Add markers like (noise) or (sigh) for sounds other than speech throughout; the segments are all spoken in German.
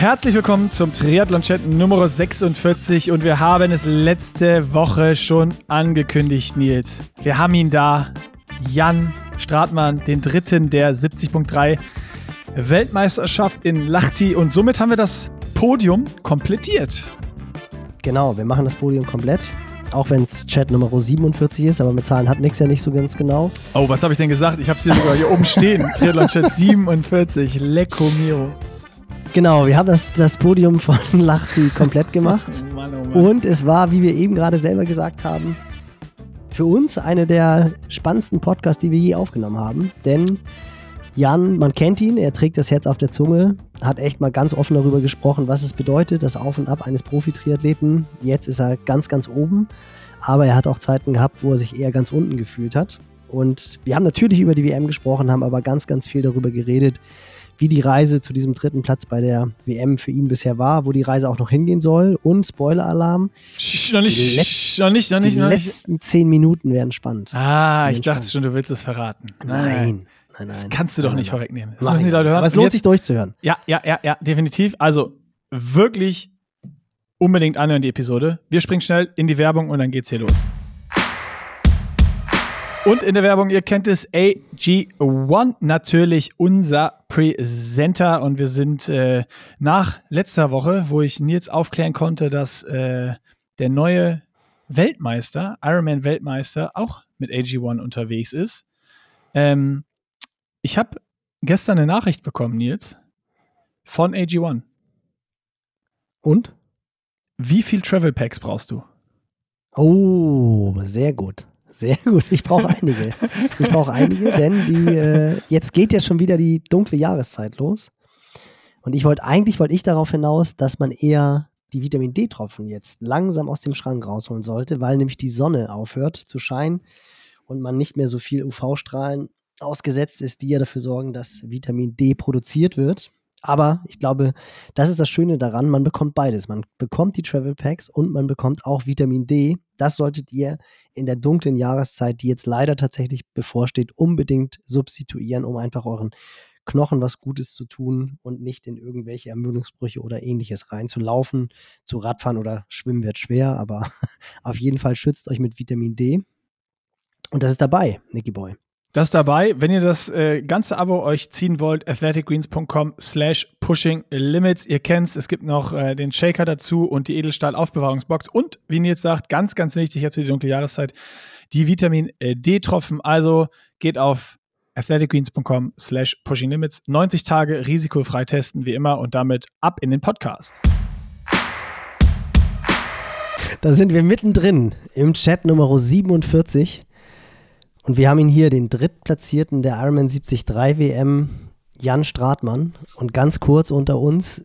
Herzlich willkommen zum Triathlon-Chat Nummer 46 und wir haben es letzte Woche schon angekündigt, Nils. Wir haben ihn da, Jan Stratmann, den dritten der 70.3 Weltmeisterschaft in Lahti und somit haben wir das Podium komplettiert. Genau, wir machen das Podium komplett. Auch wenn es Chat Nummer 47 ist, aber mit Zahlen hat nichts ja nicht so ganz genau. Oh, was habe ich denn gesagt? Ich habe es hier sogar hier oben stehen. (laughs) Triathlon Chat 47. Lecco mio. Genau, wir haben das, das Podium von (laughs) Lachti komplett gemacht. (laughs) Mann, oh Mann. Und es war, wie wir eben gerade selber gesagt haben, für uns eine der spannendsten Podcasts, die wir je aufgenommen haben. Denn Jan, man kennt ihn, er trägt das Herz auf der Zunge, hat echt mal ganz offen darüber gesprochen, was es bedeutet, das Auf und Ab eines Profi-Triathleten. Jetzt ist er ganz, ganz oben, aber er hat auch Zeiten gehabt, wo er sich eher ganz unten gefühlt hat. Und wir haben natürlich über die WM gesprochen, haben aber ganz, ganz viel darüber geredet, wie die Reise zu diesem dritten Platz bei der WM für ihn bisher war, wo die Reise auch noch hingehen soll. Und Spoiler-Alarm. Noch nicht, Letz noch nicht, noch nicht. Die letzten zehn Minuten werden spannend. Ah, werden ich dachte spannend. schon, du willst es verraten. Nein. Nein. Nein, das kannst du nein, doch nicht nein. vorwegnehmen. Das müssen die Leute hören. Aber es lohnt sich durchzuhören. Ja, ja, ja, ja, definitiv. Also wirklich unbedingt anhören die Episode. Wir springen schnell in die Werbung und dann geht's hier los. Und in der Werbung, ihr kennt es, AG1 natürlich unser Presenter. Und wir sind äh, nach letzter Woche, wo ich Nils aufklären konnte, dass äh, der neue Weltmeister, Ironman-Weltmeister, auch mit AG1 unterwegs ist. Ähm, ich habe gestern eine Nachricht bekommen, Nils, von AG1. Und? Wie viel Travel Packs brauchst du? Oh, sehr gut. Sehr gut. Ich brauche einige. Ich brauche einige, denn die, äh, jetzt geht ja schon wieder die dunkle Jahreszeit los. Und ich wollte, eigentlich wollte ich darauf hinaus, dass man eher die Vitamin D-Tropfen jetzt langsam aus dem Schrank rausholen sollte, weil nämlich die Sonne aufhört zu scheinen und man nicht mehr so viel UV-Strahlen ausgesetzt ist, die ja dafür sorgen, dass Vitamin D produziert wird. Aber ich glaube, das ist das Schöne daran, man bekommt beides. Man bekommt die Travel Packs und man bekommt auch Vitamin D. Das solltet ihr in der dunklen Jahreszeit, die jetzt leider tatsächlich bevorsteht, unbedingt substituieren, um einfach euren Knochen was Gutes zu tun und nicht in irgendwelche Ermüdungsbrüche oder ähnliches reinzulaufen. Zu Radfahren oder Schwimmen wird schwer, aber (laughs) auf jeden Fall schützt euch mit Vitamin D. Und das ist dabei, Nicky Boy. Das dabei. Wenn ihr das äh, ganze Abo euch ziehen wollt, athleticgreens.com slash pushing limits. Ihr kennt's, es gibt noch äh, den Shaker dazu und die Edelstahl-Aufbewahrungsbox. Und, wie Nils sagt, ganz, ganz wichtig jetzt für die dunkle Jahreszeit, die Vitamin D-Tropfen. Also geht auf athleticgreens.com slash pushing limits. 90 Tage risikofrei testen, wie immer, und damit ab in den Podcast. Da sind wir mittendrin im Chat Nummer 47. Und wir haben ihn hier, den Drittplatzierten der Ironman 73 WM, Jan Stratmann. Und ganz kurz unter uns,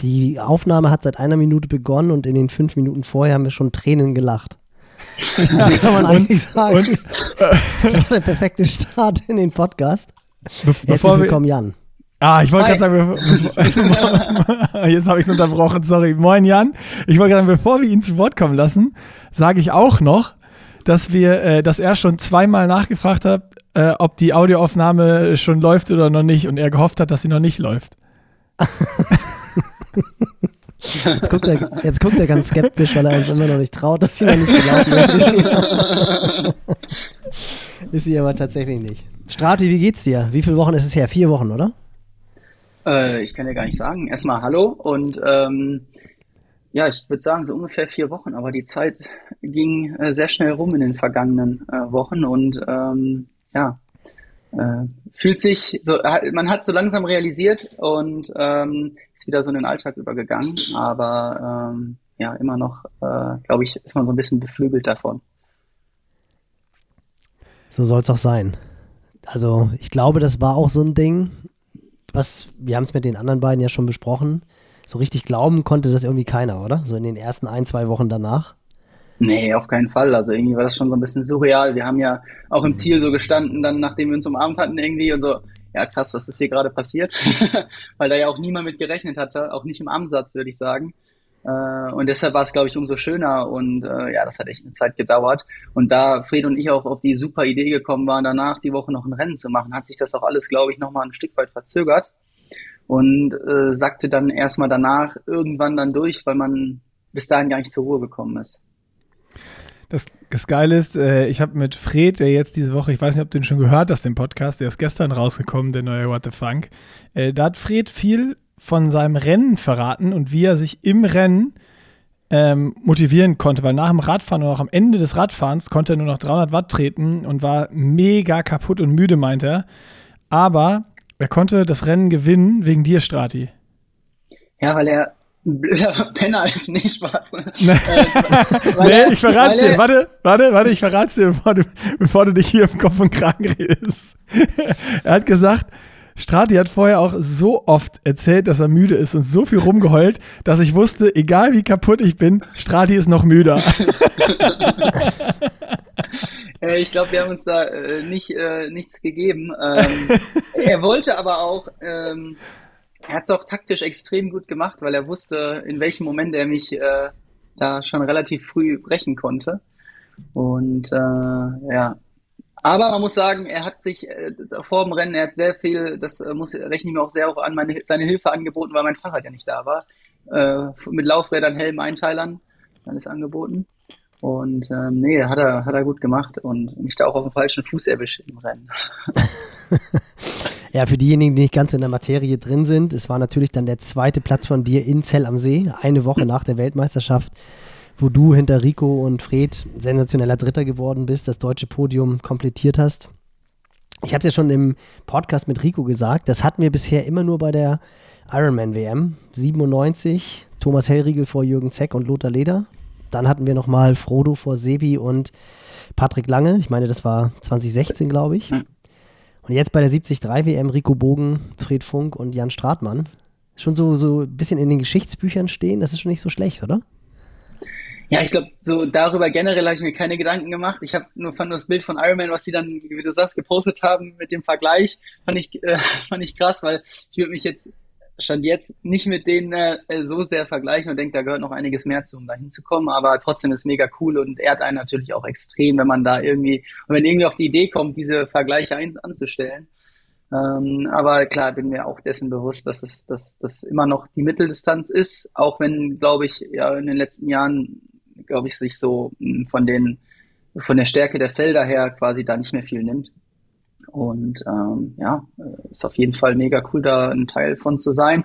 die Aufnahme hat seit einer Minute begonnen und in den fünf Minuten vorher haben wir schon Tränen gelacht. (laughs) So kann man eigentlich sagen. Und, das war der perfekte Start in den Podcast. Be Herzlich willkommen, Jan. Ah, ich wollte gerade sagen, bevor, (laughs) jetzt habe ich es unterbrochen, sorry. Moin Jan. Ich wollte gerade sagen, bevor wir ihn zu Wort kommen lassen, sage ich auch noch, dass wir, äh, dass er schon zweimal nachgefragt hat, äh, ob die Audioaufnahme schon läuft oder noch nicht und er gehofft hat, dass sie noch nicht läuft. Jetzt guckt, er, jetzt guckt er ganz skeptisch, weil er uns immer noch nicht traut, dass sie noch nicht gelaufen ist. Ist (laughs) sie, ist sie aber tatsächlich nicht. Strati, wie geht's dir? Wie viele Wochen ist es her? Vier Wochen, oder? Äh, ich kann dir gar nicht sagen. Erstmal Hallo und ähm, ja, ich würde sagen so ungefähr vier Wochen, aber die Zeit ging äh, sehr schnell rum in den vergangenen äh, Wochen und ähm, ja, äh, fühlt sich so, man hat so langsam realisiert und ähm, ist wieder so in den Alltag übergegangen, aber ähm, ja, immer noch, äh, glaube ich, ist man so ein bisschen beflügelt davon. So soll es auch sein. Also ich glaube, das war auch so ein Ding, was, wir haben es mit den anderen beiden ja schon besprochen, so richtig glauben konnte das irgendwie keiner, oder? So in den ersten ein, zwei Wochen danach. Nee, auf keinen Fall. Also irgendwie war das schon so ein bisschen surreal. Wir haben ja auch im Ziel so gestanden, dann nachdem wir uns umarmt hatten irgendwie und so, ja krass, was ist hier gerade passiert? (laughs) Weil da ja auch niemand mit gerechnet hatte, auch nicht im Ansatz, würde ich sagen. Äh, und deshalb war es, glaube ich, umso schöner und äh, ja, das hat echt eine Zeit gedauert. Und da Fred und ich auch auf die super Idee gekommen waren, danach die Woche noch ein Rennen zu machen, hat sich das auch alles, glaube ich, nochmal ein Stück weit verzögert. Und äh, sagte dann erstmal danach irgendwann dann durch, weil man bis dahin gar nicht zur Ruhe gekommen ist. Das, das Geile ist, äh, ich habe mit Fred, der jetzt diese Woche, ich weiß nicht, ob du den schon gehört hast, den Podcast, der ist gestern rausgekommen, der neue What the Funk. Äh, da hat Fred viel von seinem Rennen verraten und wie er sich im Rennen ähm, motivieren konnte, weil nach dem Radfahren und auch am Ende des Radfahrens konnte er nur noch 300 Watt treten und war mega kaputt und müde, meint er. Aber er konnte das Rennen gewinnen wegen dir, Strati. Ja, weil er ein blöder (laughs) Penner ist, nicht Spaß. (laughs) Ne? nee, ich verrat's dir. Warte, warte, warte, ich verrat's dir, bevor du, bevor du dich hier im Kopf und Kragen redest. (laughs) er hat gesagt, Strati hat vorher auch so oft erzählt, dass er müde ist und so viel rumgeheult, dass ich wusste, egal wie kaputt ich bin, Strati ist noch müder. (laughs) Äh, ich glaube, wir haben uns da äh, nicht, äh, nichts gegeben. Ähm, (laughs) er wollte aber auch, ähm, er hat es auch taktisch extrem gut gemacht, weil er wusste, in welchem Moment er mich äh, da schon relativ früh brechen konnte. Und äh, ja, aber man muss sagen, er hat sich äh, vor dem Rennen, er hat sehr viel, das äh, muss rechne ich mir auch sehr auch an, meine, seine Hilfe angeboten, weil mein Fahrrad ja nicht da war. Äh, mit Laufrädern, Helm, Einteilern, alles angeboten. Und ähm, nee, hat er, hat er gut gemacht und mich da auch auf dem falschen Fuß erwischt im Rennen. (laughs) ja, für diejenigen, die nicht ganz in der Materie drin sind, es war natürlich dann der zweite Platz von dir in Zell am See, eine Woche nach der Weltmeisterschaft wo du hinter Rico und Fred sensationeller Dritter geworden bist, das deutsche Podium komplettiert hast. Ich habe es ja schon im Podcast mit Rico gesagt, das hatten wir bisher immer nur bei der Ironman WM 97, Thomas Hellriegel vor Jürgen Zeck und Lothar Leder. Dann hatten wir nochmal Frodo vor Sebi und Patrick Lange. Ich meine, das war 2016, glaube ich. Und jetzt bei der 73 WM Rico Bogen, Fred Funk und Jan Stratmann. Schon so, so ein bisschen in den Geschichtsbüchern stehen, das ist schon nicht so schlecht, oder? Ja, ich glaube, so darüber generell habe ich mir keine Gedanken gemacht. Ich habe nur fand nur das Bild von Iron Man, was sie dann, wie du sagst, gepostet haben mit dem Vergleich, fand ich, äh, (laughs) fand ich krass, weil ich würde mich jetzt stand jetzt nicht mit denen äh, so sehr vergleichen und denke, da gehört noch einiges mehr zu, um da hinzukommen. Aber trotzdem ist mega cool und ehrt einen natürlich auch extrem, wenn man da irgendwie, wenn irgendwie auf die Idee kommt, diese Vergleiche ein, anzustellen. Ähm, aber klar, bin mir auch dessen bewusst, dass es dass das immer noch die Mitteldistanz ist, auch wenn, glaube ich, ja in den letzten Jahren glaube ich, sich so hm, von den von der Stärke der Felder her quasi da nicht mehr viel nimmt. Und ähm, ja, ist auf jeden Fall mega cool, da ein Teil von zu sein.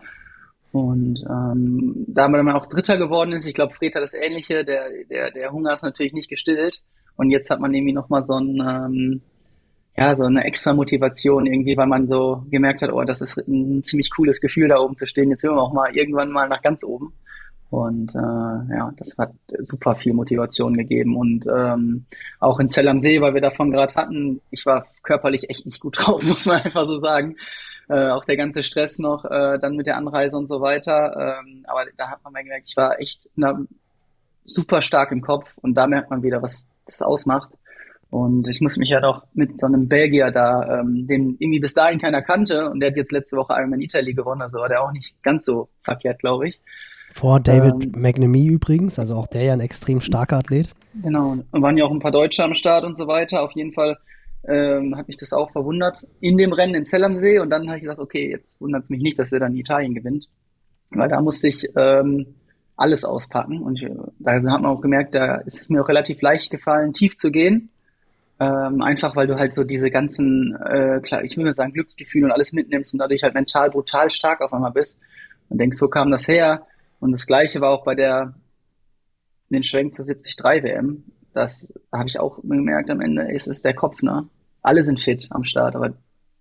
Und ähm, da man auch Dritter geworden ist, ich glaube, Fred hat das Ähnliche, der, der, der Hunger ist natürlich nicht gestillt. Und jetzt hat man irgendwie nochmal so ein, ähm, ja, so eine extra Motivation irgendwie, weil man so gemerkt hat, oh, das ist ein ziemlich cooles Gefühl, da oben zu stehen. Jetzt will man auch mal irgendwann mal nach ganz oben. Und äh, ja, das hat super viel Motivation gegeben. Und ähm, auch in Zell am See, weil wir davon gerade hatten, ich war körperlich echt nicht gut (laughs) drauf, muss man einfach so sagen. Äh, auch der ganze Stress noch, äh, dann mit der Anreise und so weiter. Ähm, aber da hat man mal gemerkt, ich war echt na, super stark im Kopf und da merkt man wieder, was das ausmacht. Und ich muss mich ja doch mit so einem Belgier da, ähm, den irgendwie bis dahin keiner kannte und der hat jetzt letzte Woche Ironman Italy gewonnen, also war der auch nicht ganz so verkehrt, glaube ich. Vor David ähm, McNamee übrigens, also auch der ja ein extrem starker Athlet. Genau, und waren ja auch ein paar Deutsche am Start und so weiter. Auf jeden Fall ähm, hat mich das auch verwundert in dem Rennen in Zell am See und dann habe ich gesagt, okay, jetzt wundert es mich nicht, dass er dann Italien gewinnt, weil da musste ich ähm, alles auspacken und ich, da hat man auch gemerkt, da ist es mir auch relativ leicht gefallen, tief zu gehen, ähm, einfach weil du halt so diese ganzen, äh, klar, ich will mal sagen, Glücksgefühle und alles mitnimmst und dadurch halt mental brutal stark auf einmal bist und denkst, wo kam das her? Und das gleiche war auch bei der den Schwenk zur 73 WM. Das habe ich auch gemerkt am Ende, ist es der Kopf, ne? Alle sind fit am Start, aber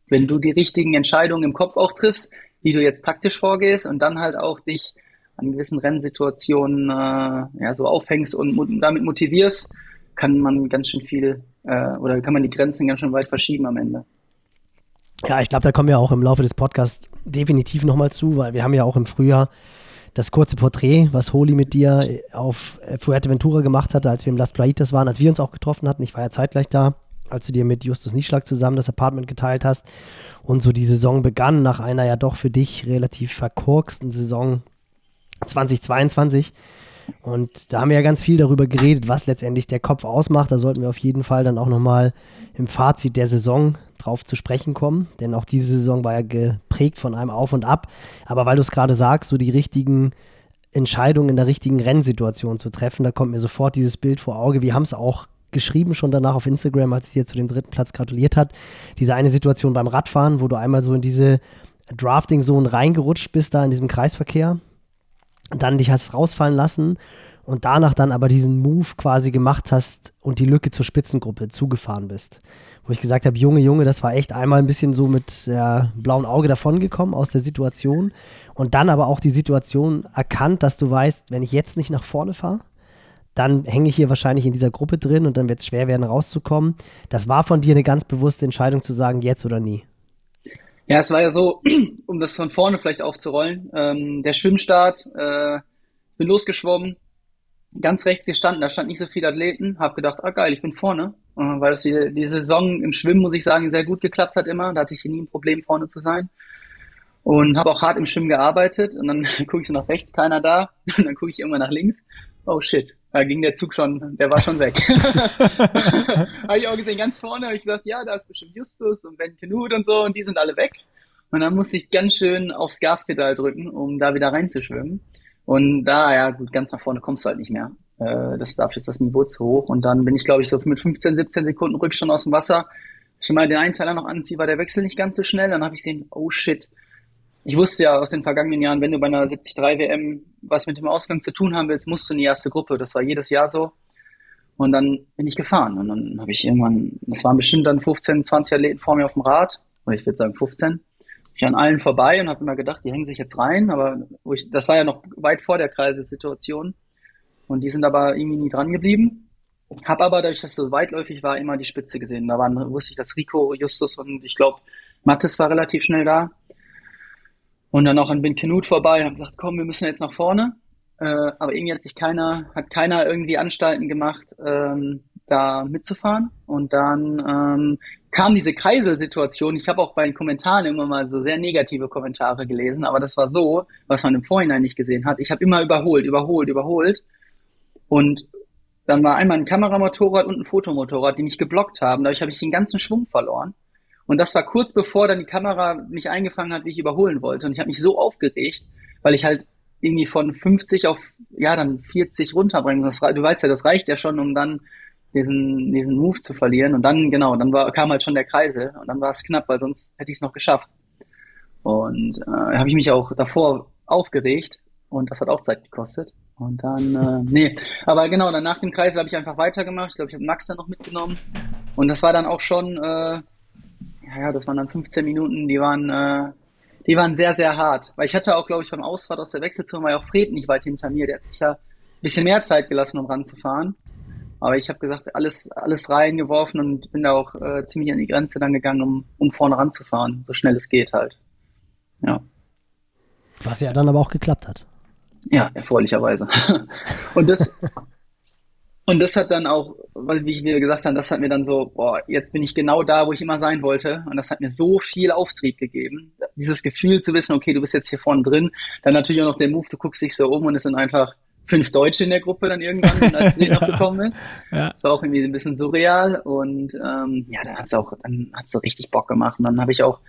wenn du die richtigen Entscheidungen im Kopf auch triffst, wie du jetzt taktisch vorgehst und dann halt auch dich an gewissen Rennsituationen äh, ja, so aufhängst und damit motivierst, kann man ganz schön viel äh, oder kann man die Grenzen ganz schön weit verschieben am Ende. Ja, ich glaube, da kommen wir auch im Laufe des Podcasts definitiv nochmal zu, weil wir haben ja auch im Frühjahr das kurze Porträt, was Holi mit dir auf Fuerteventura gemacht hatte, als wir im Las Plaitas waren, als wir uns auch getroffen hatten. Ich war ja zeitgleich da, als du dir mit Justus Nieschlag zusammen das Apartment geteilt hast. Und so die Saison begann nach einer ja doch für dich relativ verkorksten Saison 2022. Und da haben wir ja ganz viel darüber geredet, was letztendlich der Kopf ausmacht. Da sollten wir auf jeden Fall dann auch nochmal im Fazit der Saison drauf zu sprechen kommen. Denn auch diese Saison war ja prägt von einem auf und ab. Aber weil du es gerade sagst, so die richtigen Entscheidungen in der richtigen Rennsituation zu treffen, da kommt mir sofort dieses Bild vor Auge. Wir haben es auch geschrieben schon danach auf Instagram, als sie dir zu dem dritten Platz gratuliert hat. Diese eine Situation beim Radfahren, wo du einmal so in diese Drafting-Zone reingerutscht bist, da in diesem Kreisverkehr. Dann dich hast rausfallen lassen und danach dann aber diesen Move quasi gemacht hast und die Lücke zur Spitzengruppe zugefahren bist. Wo ich gesagt habe, Junge, Junge, das war echt einmal ein bisschen so mit ja, blauen Auge davongekommen aus der Situation und dann aber auch die Situation erkannt, dass du weißt, wenn ich jetzt nicht nach vorne fahre, dann hänge ich hier wahrscheinlich in dieser Gruppe drin und dann wird es schwer werden, rauszukommen. Das war von dir eine ganz bewusste Entscheidung zu sagen, jetzt oder nie. Ja, es war ja so, (clears throat) um das von vorne vielleicht aufzurollen, ähm, der Schwimmstart, äh, bin losgeschwommen, ganz rechts gestanden, da stand nicht so viele Athleten, habe gedacht, ah geil, ich bin vorne, äh, weil das die, die Saison im Schwimmen, muss ich sagen, sehr gut geklappt hat immer, da hatte ich nie ein Problem, vorne zu sein. Und habe auch hart im Schwimmen gearbeitet und dann (laughs) gucke ich so nach rechts, keiner da, (laughs) und dann gucke ich irgendwann nach links, oh shit, da ging der Zug schon, der war schon weg. (laughs) habe ich auch gesehen, ganz vorne habe ich gesagt, ja, da ist bestimmt Justus und Ben Knut und so und die sind alle weg. Und dann musste ich ganz schön aufs Gaspedal drücken, um da wieder reinzuschwimmen. Und da, ja, gut, ganz nach vorne kommst du halt nicht mehr. Äh, das, dafür ist das Niveau zu hoch. Und dann bin ich, glaube ich, so mit 15, 17 Sekunden Rückstand aus dem Wasser. Schon mal den Einteiler noch anziehe, war der Wechsel nicht ganz so schnell. Dann habe ich den, oh shit. Ich wusste ja aus den vergangenen Jahren, wenn du bei einer 73 WM was mit dem Ausgang zu tun haben willst, musst du in die erste Gruppe. Das war jedes Jahr so. Und dann bin ich gefahren. Und dann habe ich irgendwann, das waren bestimmt dann 15, 20 Athleten vor mir auf dem Rad. Oder ich würde sagen 15 ich an allen vorbei und habe immer gedacht, die hängen sich jetzt rein, aber ich, das war ja noch weit vor der Kreisesituation und die sind aber irgendwie nie dran geblieben. Hab aber, dadurch, dass es so weitläufig war, immer die Spitze gesehen. Da waren, wusste ich, dass Rico, Justus und ich glaube, Mattes war relativ schnell da. Und dann auch an Ben Knut vorbei und habe gesagt, komm, wir müssen jetzt nach vorne. Äh, aber irgendwie hat sich keiner, hat keiner irgendwie Anstalten gemacht, ähm, da mitzufahren. Und dann ähm, kam diese Kreiselsituation. Ich habe auch bei den Kommentaren immer mal so sehr negative Kommentare gelesen, aber das war so, was man im Vorhinein nicht gesehen hat. Ich habe immer überholt, überholt, überholt. Und dann war einmal ein Kameramotorrad und ein Fotomotorrad, die mich geblockt haben. Dadurch habe ich den ganzen Schwung verloren. Und das war kurz bevor dann die Kamera mich eingefangen hat, wie ich überholen wollte. Und ich habe mich so aufgeregt, weil ich halt irgendwie von 50 auf, ja, dann 40 runterbringen. Das, du weißt ja, das reicht ja schon, um dann diesen, diesen Move zu verlieren. Und dann, genau, dann war, kam halt schon der Kreisel und dann war es knapp, weil sonst hätte ich es noch geschafft. Und äh, habe ich mich auch davor aufgeregt und das hat auch Zeit gekostet. Und dann, äh, nee, aber genau, dann nach dem Kreisel habe ich einfach weitergemacht. Ich glaube, ich habe Max dann noch mitgenommen. Und das war dann auch schon, äh, ja, das waren dann 15 Minuten, die waren, äh, die waren sehr, sehr hart. Weil ich hatte auch, glaube ich, beim Ausfahrt aus der Wechselzone war ja auch Fred nicht weit hinter mir. Der hat sich ja ein bisschen mehr Zeit gelassen, um ranzufahren. Aber ich habe gesagt, alles, alles reingeworfen und bin da auch äh, ziemlich an die Grenze dann gegangen, um, um vorne ranzufahren, so schnell es geht halt. Ja. Was ja dann aber auch geklappt hat. Ja, erfreulicherweise. (laughs) und das, und das hat dann auch, weil wie ich mir gesagt habe, das hat mir dann so, boah, jetzt bin ich genau da, wo ich immer sein wollte. Und das hat mir so viel Auftrieb gegeben. Dieses Gefühl zu wissen, okay, du bist jetzt hier vorne drin. Dann natürlich auch noch der Move, du guckst dich so um und es sind einfach fünf Deutsche in der Gruppe dann irgendwann, (laughs) als wir noch gekommen ist. Ja. Das war auch irgendwie ein bisschen surreal und ähm, ja, dann hat's auch, dann hat's so richtig Bock gemacht. Und dann habe ich auch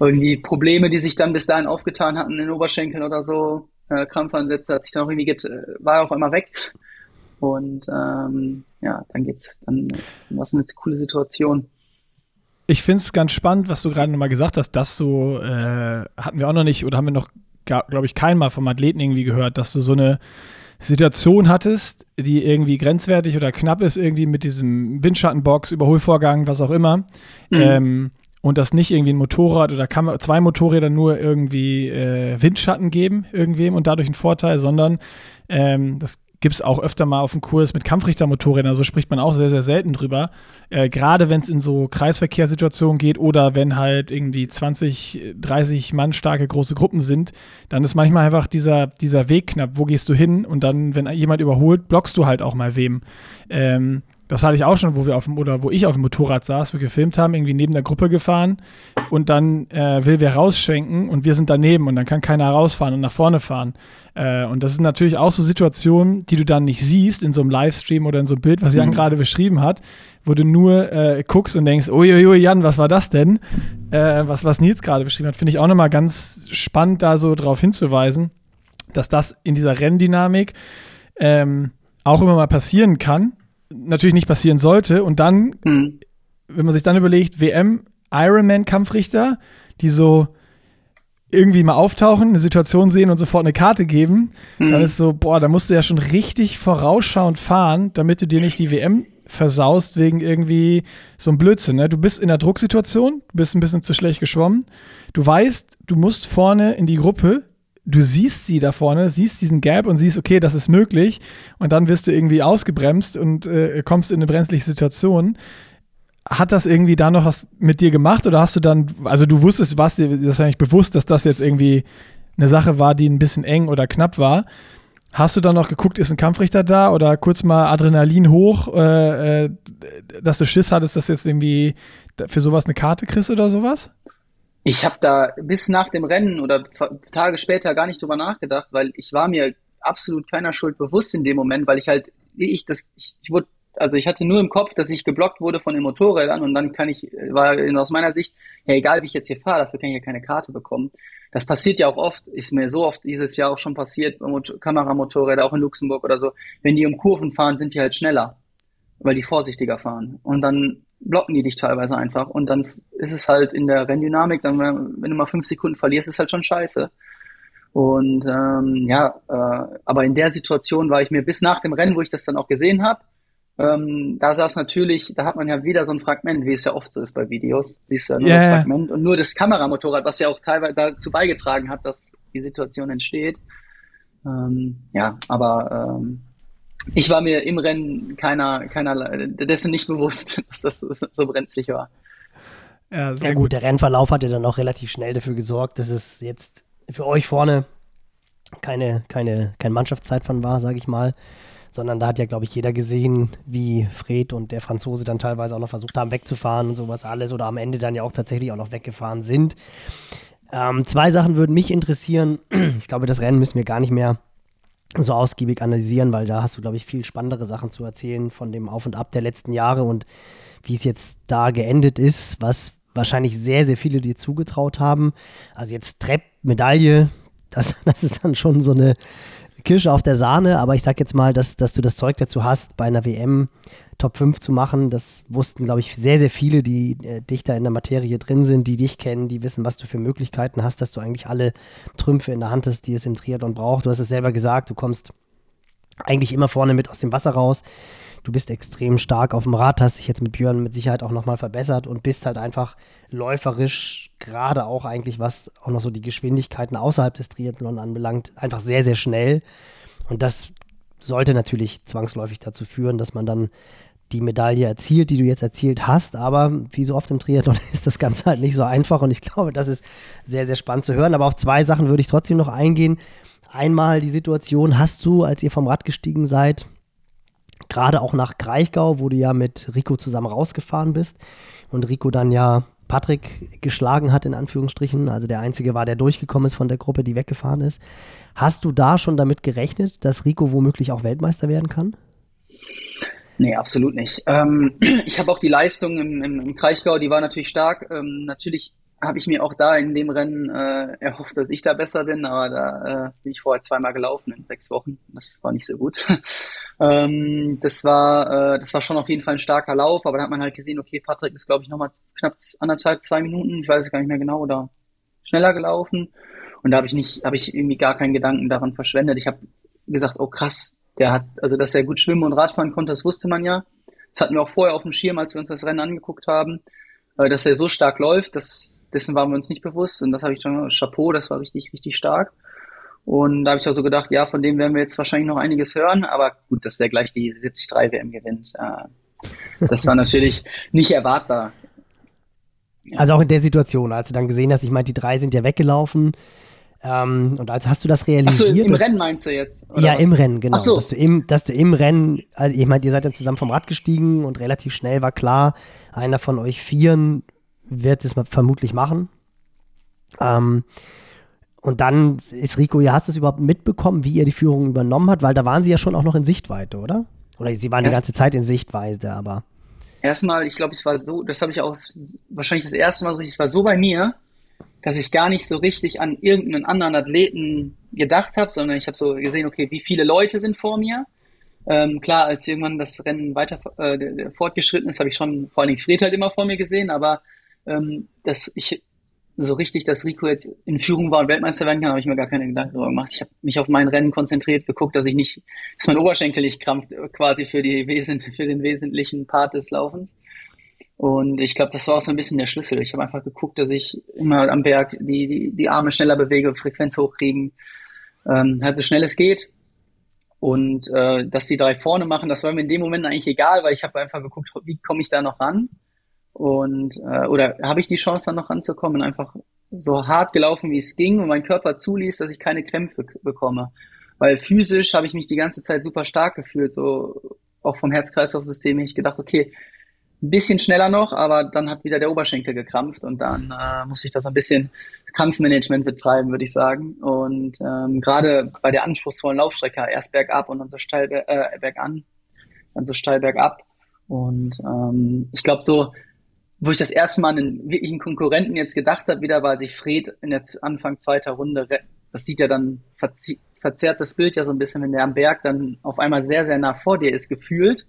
irgendwie Probleme, die sich dann bis dahin aufgetan hatten in den Oberschenkeln oder so, äh, Krampfansätze, hat sich dann auch irgendwie get, äh, war auf einmal weg. Und ähm, ja, dann geht's, dann war es eine coole Situation. Ich finde es ganz spannend, was du gerade nochmal gesagt hast, dass so äh, hatten wir auch noch nicht oder haben wir noch, glaube ich, kein Mal vom Athleten irgendwie gehört, dass du so eine Situation hattest, die irgendwie grenzwertig oder knapp ist, irgendwie mit diesem Windschattenbox, Überholvorgang, was auch immer, mhm. ähm, und das nicht irgendwie ein Motorrad oder kann zwei Motorräder nur irgendwie äh, Windschatten geben, irgendwem und dadurch einen Vorteil, sondern ähm, das gibt es auch öfter mal auf dem Kurs mit Kampfrichtermotorrädern, so spricht man auch sehr, sehr selten drüber. Äh, Gerade wenn es in so Kreisverkehrssituationen geht oder wenn halt irgendwie 20, 30 Mann starke große Gruppen sind, dann ist manchmal einfach dieser, dieser Weg knapp. Wo gehst du hin? Und dann, wenn jemand überholt, blockst du halt auch mal wem. Ähm, das hatte ich auch schon, wo wir auf dem, oder wo ich auf dem Motorrad saß, wir gefilmt haben, irgendwie neben der Gruppe gefahren und dann äh, will wer rausschenken und wir sind daneben und dann kann keiner rausfahren und nach vorne fahren. Äh, und das ist natürlich auch so Situationen, die du dann nicht siehst in so einem Livestream oder in so einem Bild, was Jan mhm. gerade beschrieben hat, wo du nur äh, guckst und denkst, uiuiui, Jan, was war das denn? äh, was, was Nils gerade beschrieben hat, finde ich auch nochmal ganz spannend, da so drauf hinzuweisen, dass das in dieser Renndynamik ähm, auch immer mal passieren kann, natürlich nicht passieren sollte. Und dann, mhm. wenn man sich dann überlegt, WM, Ironman-Kampfrichter, die so irgendwie mal auftauchen, eine Situation sehen und sofort eine Karte geben, mhm. dann ist so, boah, da musst du ja schon richtig vorausschauend fahren, damit du dir nicht die WM versaust wegen irgendwie so einem Blödsinn. Ne? Du bist in einer Drucksituation, du bist ein bisschen zu schlecht geschwommen. Du weißt, du musst vorne in die Gruppe, du siehst sie da vorne, siehst diesen Gap und siehst, okay, das ist möglich. Und dann wirst du irgendwie ausgebremst und äh, kommst in eine brenzliche Situation hat das irgendwie da noch was mit dir gemacht oder hast du dann, also du wusstest, warst dir das eigentlich bewusst, dass das jetzt irgendwie eine Sache war, die ein bisschen eng oder knapp war. Hast du dann noch geguckt, ist ein Kampfrichter da oder kurz mal Adrenalin hoch, äh, äh dass du Schiss hattest, dass jetzt irgendwie für sowas eine Karte kriegst oder sowas? Ich habe da bis nach dem Rennen oder zwei Tage später gar nicht drüber nachgedacht, weil ich war mir absolut keiner Schuld bewusst in dem Moment, weil ich halt, ich das, ich, ich wurde also ich hatte nur im Kopf, dass ich geblockt wurde von den Motorrädern und dann kann ich, war aus meiner Sicht, ja egal wie ich jetzt hier fahre, dafür kann ich ja keine Karte bekommen. Das passiert ja auch oft, ist mir so oft dieses Jahr auch schon passiert, Kameramotorräder, auch in Luxemburg oder so, wenn die um Kurven fahren, sind die halt schneller, weil die vorsichtiger fahren. Und dann blocken die dich teilweise einfach und dann ist es halt in der Renndynamik, dann wenn du mal fünf Sekunden verlierst, ist halt schon scheiße. Und ähm, ja, äh, aber in der Situation war ich mir bis nach dem Rennen, wo ich das dann auch gesehen habe, ähm, da saß natürlich, da hat man ja wieder so ein Fragment, wie es ja oft so ist bei Videos. Siehst du ja nur yeah. das Fragment und nur das Kameramotorrad, was ja auch teilweise dazu beigetragen hat, dass die Situation entsteht. Ähm, ja, aber ähm, ich war mir im Rennen keiner, keiner dessen nicht bewusst, (laughs) dass das so brenzlig war. Ja, ja gut, gut, der Rennverlauf hat ja dann auch relativ schnell dafür gesorgt, dass es jetzt für euch vorne keine, keine, kein Mannschaftszeitfahren war, sage ich mal sondern da hat ja, glaube ich, jeder gesehen, wie Fred und der Franzose dann teilweise auch noch versucht haben, wegzufahren und sowas alles oder am Ende dann ja auch tatsächlich auch noch weggefahren sind. Ähm, zwei Sachen würden mich interessieren. (clears throat) Ich glaube, das Rennen müssen wir gar nicht mehr so ausgiebig analysieren, weil da hast du, glaube ich, viel spannendere Sachen zu erzählen von dem Auf und Ab der letzten Jahre und wie es jetzt da geendet ist, was wahrscheinlich sehr, sehr viele dir zugetraut haben. Also jetzt Trepp, Medaille, (laughs) das, das ist dann schon so eine, Kirsche auf der Sahne, aber ich sag jetzt mal, dass, dass du das Zeug dazu hast, bei einer WM Top 5 zu machen. Das wussten, glaube ich, sehr, sehr viele, die äh, dichter in der Materie drin sind, die dich kennen, die wissen, was du für Möglichkeiten hast, dass du eigentlich alle Trümpfe in der Hand hast, die es im Triathlon braucht. Du hast es selber gesagt, du kommst eigentlich immer vorne mit aus dem Wasser raus. Du bist extrem stark auf dem Rad, hast dich jetzt mit Björn mit Sicherheit auch nochmal verbessert und bist halt einfach läuferisch, gerade auch eigentlich, was auch noch so die Geschwindigkeiten außerhalb des Triathlon anbelangt, einfach sehr, sehr schnell. Und das sollte natürlich zwangsläufig dazu führen, dass man dann die Medaille erzielt, die du jetzt erzielt hast. Aber wie so oft im Triathlon (laughs) ist das Ganze halt nicht so einfach. Und ich glaube, das ist sehr, sehr spannend zu hören. Aber auf zwei Sachen würde ich trotzdem noch eingehen. Einmal die Situation, hast du, als ihr vom Rad gestiegen seid, gerade auch nach Kraichgau, wo du ja mit Rico zusammen rausgefahren bist und Rico dann ja Patrick geschlagen hat, in Anführungsstrichen, also der Einzige war, der durchgekommen ist von der Gruppe, die weggefahren ist. Hast du da schon damit gerechnet, dass Rico womöglich auch Weltmeister werden kann? Nee, absolut nicht. Ähm, (clears throat) ich habe auch die Leistung im, im, im Kraichgau, die war natürlich stark. Ähm, natürlich habe ich mir auch da in dem Rennen äh, erhofft, dass ich da besser bin, aber da äh, bin ich vorher zweimal gelaufen in sechs Wochen. Das war nicht so gut. (laughs) ähm, das war äh, das war schon auf jeden Fall ein starker Lauf, aber da hat man halt gesehen, okay, Patrick ist glaube ich nochmal knapp anderthalb, zwei Minuten, ich weiß es gar nicht mehr genau, oder schneller gelaufen. Und da habe ich nicht, habe ich irgendwie gar keinen Gedanken daran verschwendet. Ich habe gesagt, oh krass, der hat, also dass er gut schwimmen und Radfahren konnte, das wusste man ja. Das hatten wir auch vorher auf dem Schirm, als wir uns das Rennen angeguckt haben. Äh, dass er so stark läuft, das dessen waren wir uns nicht bewusst und das habe ich dann, Chapeau, das war richtig, richtig stark. Und da habe ich auch so gedacht, ja, von dem werden wir jetzt wahrscheinlich noch einiges hören, aber gut, dass der gleich die 73 WM gewinnt. Das war natürlich nicht erwartbar. Also auch in der Situation, als du dann gesehen hast, ich meine, die drei sind ja weggelaufen. Ähm, und als hast du das realisiert? Ach so, im dass, Rennen meinst du jetzt? ja, was? im Rennen, genau. Ach so. dass, du im, dass du im Rennen, also ich meine, ihr seid dann zusammen vom Rad gestiegen und relativ schnell war klar, einer von euch Vieren wird es vermutlich machen. Ähm, und dann ist Rico, ja, hast du es überhaupt mitbekommen, wie er die Führung übernommen hat? Weil da waren sie ja schon auch noch in Sichtweite, oder? Oder sie waren ja. die ganze Zeit in Sichtweite, aber. erstmal, ich glaube, ich war so, das habe ich auch wahrscheinlich das erste Mal so ich war so bei mir, dass ich gar nicht so richtig an irgendeinen anderen Athleten gedacht habe, sondern ich habe so gesehen, okay, wie viele Leute sind vor mir. Ähm, klar, als irgendwann das Rennen weiter äh, fortgeschritten ist, habe ich schon vor allen Dingen Fred halt immer vor mir gesehen, aber ähm, dass ich so richtig, dass Rico jetzt in Führung war und Weltmeister werden kann, habe ich mir gar keine Gedanken darüber gemacht. Ich habe mich auf mein Rennen konzentriert, geguckt, dass ich nicht, dass mein Oberschenkel nicht krampft, quasi für die Wesen, für den wesentlichen Part des Laufens. Und ich glaube, das war auch so ein bisschen der Schlüssel. Ich habe einfach geguckt, dass ich immer am Berg die, die, die Arme schneller bewege, Frequenz hochkriegen, ähm, halt so schnell es geht. Und äh, dass die drei vorne machen, das war mir in dem Moment eigentlich egal, weil ich habe einfach geguckt, wie komme ich da noch ran. Und äh, oder habe ich die Chance dann noch ranzukommen? Einfach so hart gelaufen, wie es ging und mein Körper zuließ, dass ich keine Krämpfe bekomme. Weil physisch habe ich mich die ganze Zeit super stark gefühlt, so auch vom Herz-Kreislauf-System. Ich gedacht, okay, ein bisschen schneller noch, aber dann hat wieder der Oberschenkel gekrampft und dann äh, muss ich das ein bisschen Kampfmanagement betreiben, würde ich sagen. Und ähm, gerade bei der anspruchsvollen Laufstrecke erst bergab und dann so steil äh, bergan, dann so steil bergab. Und ähm, ich glaube so, wo ich das erste Mal einen wirklichen Konkurrenten jetzt gedacht habe, wieder war sich Fred in der Anfang zweiter Runde, das sieht ja dann verzerrt das Bild ja so ein bisschen, wenn der am Berg dann auf einmal sehr, sehr nah vor dir ist, gefühlt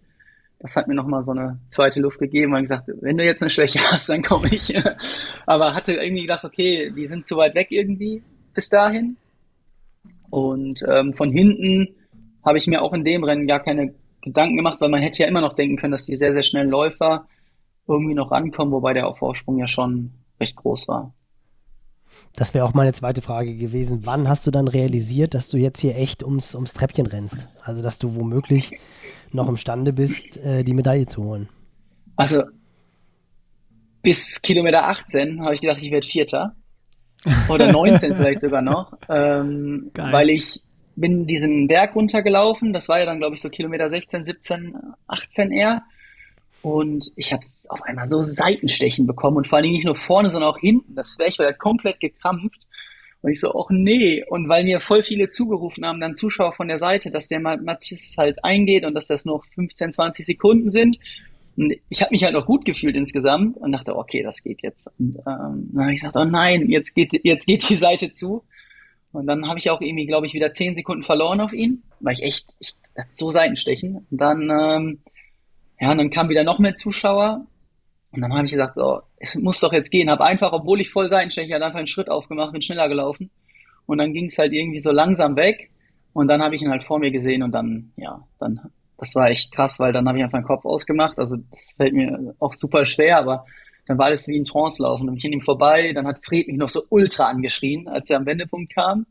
das hat mir nochmal so eine zweite Luft gegeben und gesagt, wenn du jetzt eine Schwäche hast, dann komme ich. (laughs) Aber hatte irgendwie gedacht, okay, die sind zu weit weg irgendwie bis dahin. Und ähm, von hinten habe ich mir auch in dem Rennen gar keine Gedanken gemacht, weil man hätte ja immer noch denken können, dass die sehr, sehr schnellen Läufer irgendwie noch rankommen, wobei der Vorsprung ja schon recht groß war. Das wäre auch meine zweite Frage gewesen. Wann hast du dann realisiert, dass du jetzt hier echt ums, ums Treppchen rennst? Also, dass du womöglich noch imstande bist, äh, die Medaille zu holen? Also, bis Kilometer 18 habe ich gedacht, ich werde Vierter. Oder 19 vielleicht sogar noch. (laughs) Ähm, weil ich bin diesen Berg runtergelaufen. Das war ja dann, glaube ich, so Kilometer 16, 17, 18 eher. Und ich habe auf einmal so Seitenstechen bekommen und vor allen Dingen nicht nur vorne, sondern auch hinten. Das Zwerchfell hat komplett gekrampft. Und ich so, ach nee. Und weil mir voll viele zugerufen haben, dann Zuschauer von der Seite, dass der Matthias halt eingeht und dass das noch 15, 20 Sekunden sind. Und ich habe mich halt auch gut gefühlt insgesamt und dachte, okay, das geht jetzt. Und ähm, dann habe ich gesagt, oh nein, jetzt geht, jetzt geht die Seite zu. Und dann habe ich auch irgendwie, glaube ich, wieder 10 Sekunden verloren auf ihn, weil ich echt, ich so Seitenstechen. Und dann ähm, ja, und dann kamen wieder noch mehr Zuschauer. Und dann habe ich gesagt, so, es muss doch jetzt gehen. Habe einfach, obwohl ich voll Seitenstecher hatte, einfach einen Schritt aufgemacht, bin schneller gelaufen. Und dann ging es halt irgendwie so langsam weg. Und dann habe ich ihn halt vor mir gesehen und dann, ja, dann, das war echt krass, weil dann habe ich einfach den Kopf ausgemacht. Also das fällt mir auch super schwer, aber dann war alles wie ein Trance laufen. Dann bin ich an ihm vorbei, dann hat Fred mich noch so ultra angeschrien, als er am Wendepunkt kam.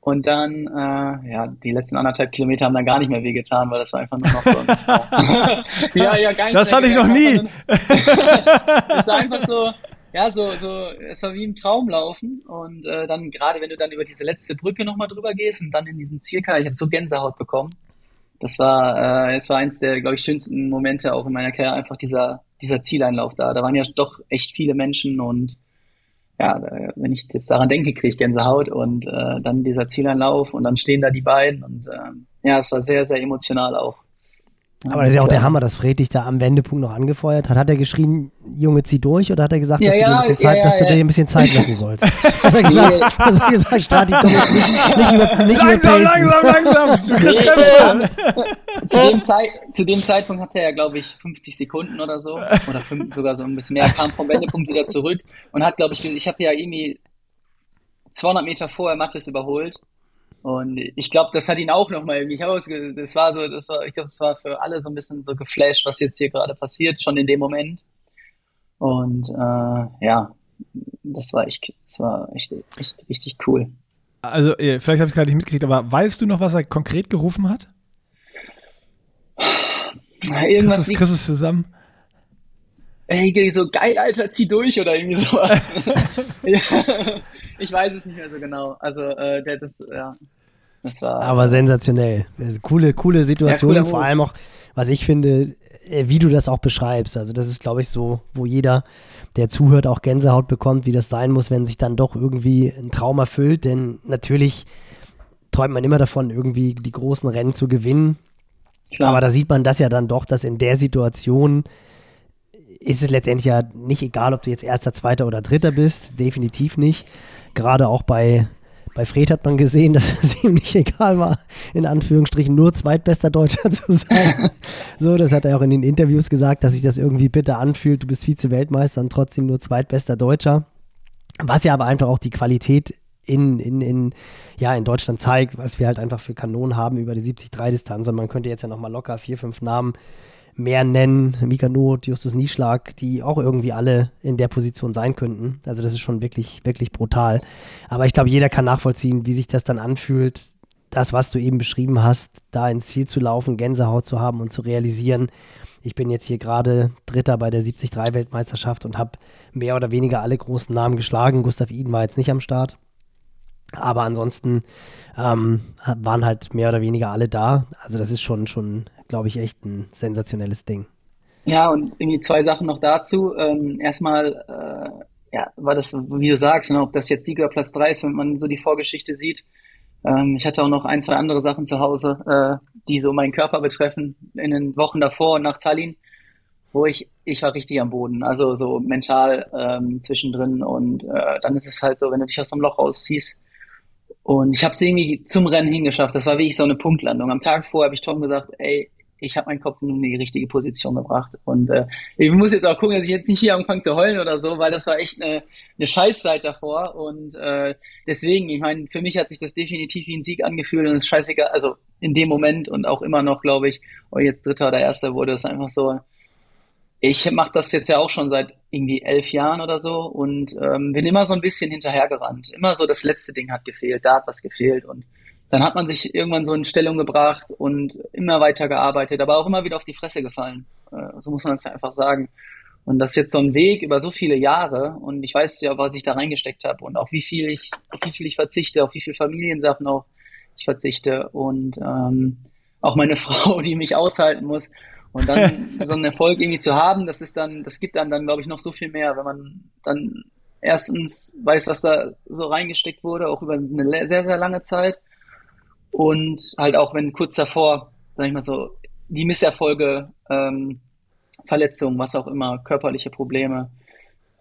Und dann, äh, ja, die letzten anderthalb Kilometer haben dann gar nicht mehr wehgetan, weil das war einfach nur noch so. (laughs) ja, ja, gar nicht Das hatte ich noch nie. es war einfach so, ja, so, so, es war wie im Traumlaufen. Und äh, dann, gerade wenn du dann über diese letzte Brücke nochmal drüber gehst und dann in diesen Zielkanal, ich habe so Gänsehaut bekommen. Das war, äh, es war eins der, glaube ich, schönsten Momente auch in meiner Karriere, einfach dieser, dieser Zieleinlauf da. Da waren ja doch echt viele Menschen und ja, wenn ich jetzt daran denke, kriege ich Gänsehaut und äh, dann dieser Zielanlauf und dann stehen da die beiden und äh, ja, es war sehr, sehr emotional auch. Aber das ist ja auch der Hammer, dass Fred dich da am Wendepunkt noch angefeuert hat. Hat er geschrien, Junge, zieh durch oder hat er gesagt, dass, ja, du, dir ein bisschen Zeit, ja, dass du dir ein bisschen Zeit lassen sollst? (laughs) hat er gesagt, nee. hat er gesagt Stati, komm jetzt nicht, nicht, über, nicht langsam, langsam, langsam, du kriegst Krämpfe. zu, dem Zeit, zu dem Zeitpunkt hatte er, glaube ich, 50 Sekunden oder so. Oder fünf, sogar so ein bisschen mehr. Er kam vom Wendepunkt wieder zurück und hat, glaube ich, ich habe ja irgendwie 200 Meter vorher Mattes überholt und ich glaube, das hat ihn auch nochmal irgendwie herausge... Das war so, das war, ich glaube, das war für alle so ein bisschen so geflasht, was jetzt hier gerade passiert, schon in dem Moment. Und äh, ja, das war echt, das war echt, echt richtig cool. Also, vielleicht habe ich es gerade nicht mitgekriegt, aber weißt du noch, was er konkret gerufen hat? Irgendwas kriegst du es zusammen? Ey, so geil, Alter, zieh durch oder irgendwie sowas. (laughs) ja, ich weiß es nicht mehr so genau. Also, äh, der das, ja. Das war, Aber sensationell. Coole, coole Situation. Ja, vor allem auch, was ich finde, äh, wie du das auch beschreibst. Also, das ist, glaube ich, so, wo jeder, der zuhört, auch Gänsehaut bekommt, wie das sein muss, wenn sich dann doch irgendwie ein Traum erfüllt. Denn natürlich träumt man immer davon, irgendwie die großen Rennen zu gewinnen. Klar. Aber da sieht man das ja dann doch, dass in der Situation ist es letztendlich ja nicht egal, ob du jetzt Erster, Zweiter oder Dritter bist. Definitiv nicht. Gerade auch bei, bei Fred hat man gesehen, (laughs) dass es ihm nicht egal war, in Anführungsstrichen nur zweitbester Deutscher zu sein. (laughs) so, das hat er auch in den Interviews gesagt, dass sich das irgendwie bitter anfühlt. Du bist Vize-Weltmeister und trotzdem nur zweitbester Deutscher. Was ja aber einfach auch die Qualität in, in, in, ja, in Deutschland zeigt, was wir halt einfach für Kanonen haben über die 70-3-Distanz. Und man könnte jetzt ja nochmal locker vier, fünf Namen mehr nennen, Mika Not, Justus Nieschlag, die auch irgendwie alle in der Position sein könnten. Also das ist schon wirklich, wirklich brutal. Aber ich glaube, jeder kann nachvollziehen, wie sich das dann anfühlt, das, was du eben beschrieben hast, da ins Ziel zu laufen, Gänsehaut zu haben und zu realisieren, ich bin jetzt hier gerade Dritter bei der 73-Weltmeisterschaft und habe mehr oder weniger alle großen Namen geschlagen. Gustav Iden war jetzt nicht am Start. Aber ansonsten ähm, waren halt mehr oder weniger alle da. Also das ist schon, schon, glaube ich, echt ein sensationelles Ding. Ja, und irgendwie zwei Sachen noch dazu. Ähm, erstmal, äh, ja, war das, wie du sagst, ne, ob das jetzt Sieger Platz 3 ist, wenn man so die Vorgeschichte sieht. Ähm, ich hatte auch noch ein, zwei andere Sachen zu Hause, äh, die so meinen Körper betreffen, in den Wochen davor und nach Tallinn, wo ich, ich war richtig am Boden, also so mental ähm, zwischendrin und äh, dann ist es halt so, wenn du dich aus dem Loch rausziehst, und ich habe es irgendwie zum Rennen hingeschafft. Das war wirklich so eine Punktlandung. Am Tag vorher habe ich Tom gesagt, ey, ich habe meinen Kopf in die richtige Position gebracht. Und äh, ich muss jetzt auch gucken, dass ich jetzt nicht hier anfange zu heulen oder so, weil das war echt eine, eine Scheißzeit davor. Und äh, deswegen, ich meine, für mich hat sich das definitiv wie ein Sieg angefühlt und es ist scheißegal, also in dem Moment und auch immer noch, glaube ich, ob jetzt Dritter oder Erster wurde, ist einfach so, ich mache das jetzt ja auch schon seit irgendwie elf Jahren oder so und ähm, bin immer so ein bisschen hinterhergerannt. Immer so das letzte Ding hat gefehlt, da hat was gefehlt und dann hat man sich irgendwann so in Stellung gebracht und immer weiter gearbeitet, aber auch immer wieder auf die Fresse gefallen. Äh, so muss man es ja einfach sagen. Und das ist jetzt so ein Weg über so viele Jahre und ich weiß ja, was ich da reingesteckt habe und auch wie viel ich, auf wie viel ich verzichte, auf wie viel Familiensachen auch ich verzichte und ähm, auch meine (laughs) Frau, die mich aushalten muss. Und dann (laughs) so einen Erfolg irgendwie zu haben, das ist dann, das gibt dann dann, glaube ich, noch so viel mehr, wenn man dann erstens weiß, was da so reingesteckt wurde, auch über eine sehr, sehr lange Zeit. Und halt auch, wenn kurz davor, sag ich mal so, die Misserfolge, ähm, Verletzungen, was auch immer, körperliche Probleme,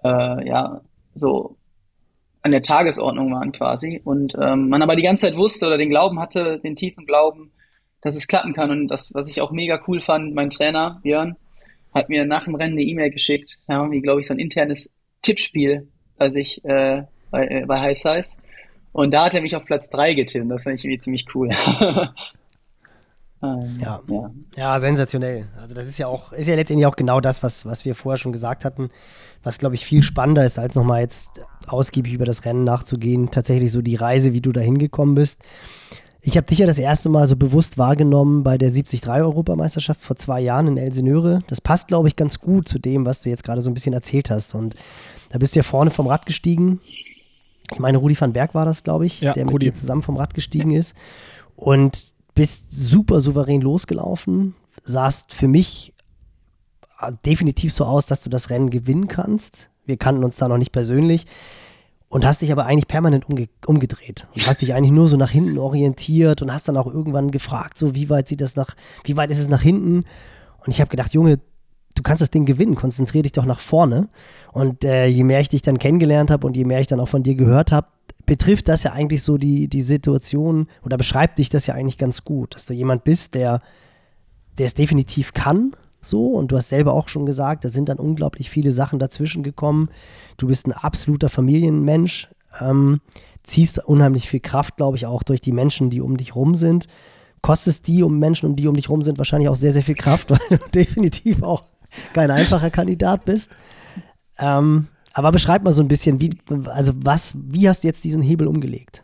äh, ja, so an der Tagesordnung waren quasi. Und ähm, man aber die ganze Zeit wusste oder den Glauben hatte, den tiefen Glauben, dass es klappen kann. Und das, was ich auch mega cool fand, mein Trainer, Björn, hat mir nach dem Rennen eine E-Mail geschickt. Da haben wir, glaube ich, so ein internes Tippspiel bei sich äh, bei, äh, bei High Size. Und da hat er mich auf Platz 3 getippt. Das fand ich irgendwie ziemlich cool. (laughs) Ähm, ja. ja. ja, sensationell. Also das ist ja auch, ist ja letztendlich auch genau das, was, was wir vorher schon gesagt hatten, was glaube ich viel spannender ist, als nochmal jetzt ausgiebig über das Rennen nachzugehen. Tatsächlich so die Reise, wie du da hingekommen bist. Ich habe dich ja das erste Mal so bewusst wahrgenommen bei der 73-Europameisterschaft vor zwei Jahren in Elsenöre. Das passt, glaube ich, ganz gut zu dem, was du jetzt gerade so ein bisschen erzählt hast. Und da bist du ja vorne vom Rad gestiegen. Ich meine, Rudi van Berg war das, glaube ich, ja, der mit Rudi. dir zusammen vom Rad gestiegen ist. Und bist super souverän losgelaufen. Sahst für mich definitiv so aus, dass du das Rennen gewinnen kannst. Wir kannten uns da noch nicht persönlich und hast dich aber eigentlich permanent umge umgedreht und hast dich eigentlich nur so nach hinten orientiert und hast dann auch irgendwann gefragt, so wie weit sieht das nach, wie weit ist es nach hinten? Und ich habe gedacht, Junge, du kannst das Ding gewinnen, konzentrier dich doch nach vorne. Und äh, je mehr ich dich dann kennengelernt habe und je mehr ich dann auch von dir gehört habe, betrifft das ja eigentlich so die, die Situation oder beschreibt dich das ja eigentlich ganz gut, dass du jemand bist, der, der es definitiv kann, so. Und du hast selber auch schon gesagt, da sind dann unglaublich viele Sachen dazwischen gekommen. Du bist ein absoluter Familienmensch, ähm, ziehst unheimlich viel Kraft, glaube ich, auch durch die Menschen, die um dich rum sind. Kostest die um Menschen, um die um dich rum sind, wahrscheinlich auch sehr, sehr viel Kraft, (laughs) weil du definitiv auch kein einfacher Kandidat bist. Ähm, aber beschreib mal so ein bisschen, wie, also was, wie hast du jetzt diesen Hebel umgelegt?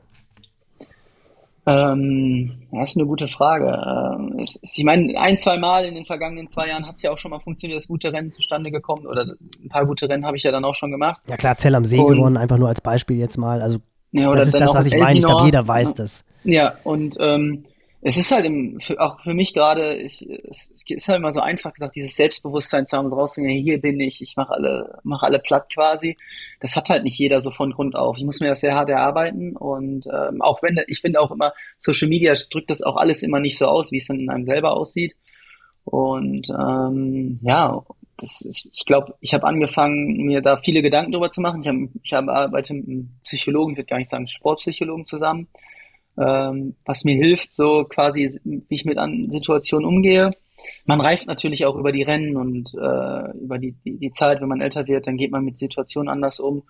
Ähm, das ist eine gute Frage. Ähm, es, ich meine, ein, zwei Mal in den vergangenen zwei Jahren hat es ja auch schon mal funktioniert, dass gute Rennen zustande gekommen oder ein paar gute Rennen habe ich ja dann auch schon gemacht. Ja klar, Zell am See und, gewonnen, einfach nur als Beispiel jetzt mal. Also ja, das ist das, was ich meine. Ich glaube, jeder weiß das. Ja, und ähm, es ist halt im, für, auch für mich gerade, es, ist halt immer so einfach gesagt, dieses Selbstbewusstsein zu haben, rauszugehen, hier bin ich, ich mache alle, mache alle platt quasi. Das hat halt nicht jeder so von Grund auf. Ich muss mir das sehr hart erarbeiten und ähm, auch wenn, ich finde auch immer, Social Media drückt das auch alles immer nicht so aus, wie es dann in einem selber aussieht. Und ähm, ja, das ist, ich glaube, ich habe angefangen, mir da viele Gedanken drüber zu machen. Ich, hab, ich hab, arbeite mit einem Psychologen, ich würde gar nicht sagen Sportpsychologen zusammen, ähm, was mir hilft, so quasi, wie ich mit an Situationen umgehe. Man reift natürlich auch über die Rennen und äh, über die, die, die Zeit, wenn man älter wird, dann geht man mit Situationen anders um.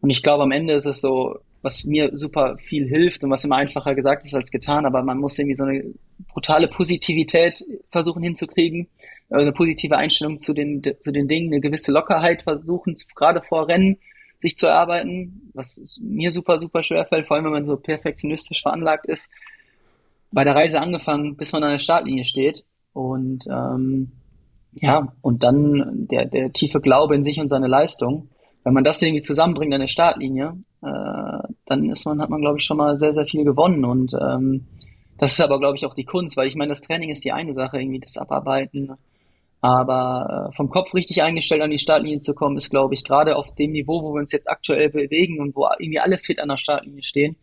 Und ich glaube, am Ende ist es so, was mir super viel hilft und was immer einfacher gesagt ist als getan, aber man muss irgendwie so eine brutale Positivität versuchen hinzukriegen, äh, eine positive Einstellung zu den, zu den Dingen, eine gewisse Lockerheit versuchen, gerade vor Rennen sich zu erarbeiten, was mir super, super schwer fällt, vor allem wenn man so perfektionistisch veranlagt ist. Bei der Reise angefangen, bis man an der Startlinie steht und ähm, ja, und dann der, der tiefe Glaube in sich und seine Leistung. Wenn man das irgendwie zusammenbringt an der Startlinie, äh, dann ist man, hat man, glaube ich, schon mal sehr, sehr viel gewonnen. Und ähm, das ist aber, glaube ich, auch die Kunst, weil ich meine, das Training ist die eine Sache, irgendwie das Abarbeiten. Aber äh, vom Kopf richtig eingestellt an die Startlinie zu kommen, ist, glaube ich, gerade auf dem Niveau, wo wir uns jetzt aktuell bewegen und wo irgendwie alle fit an der Startlinie stehen,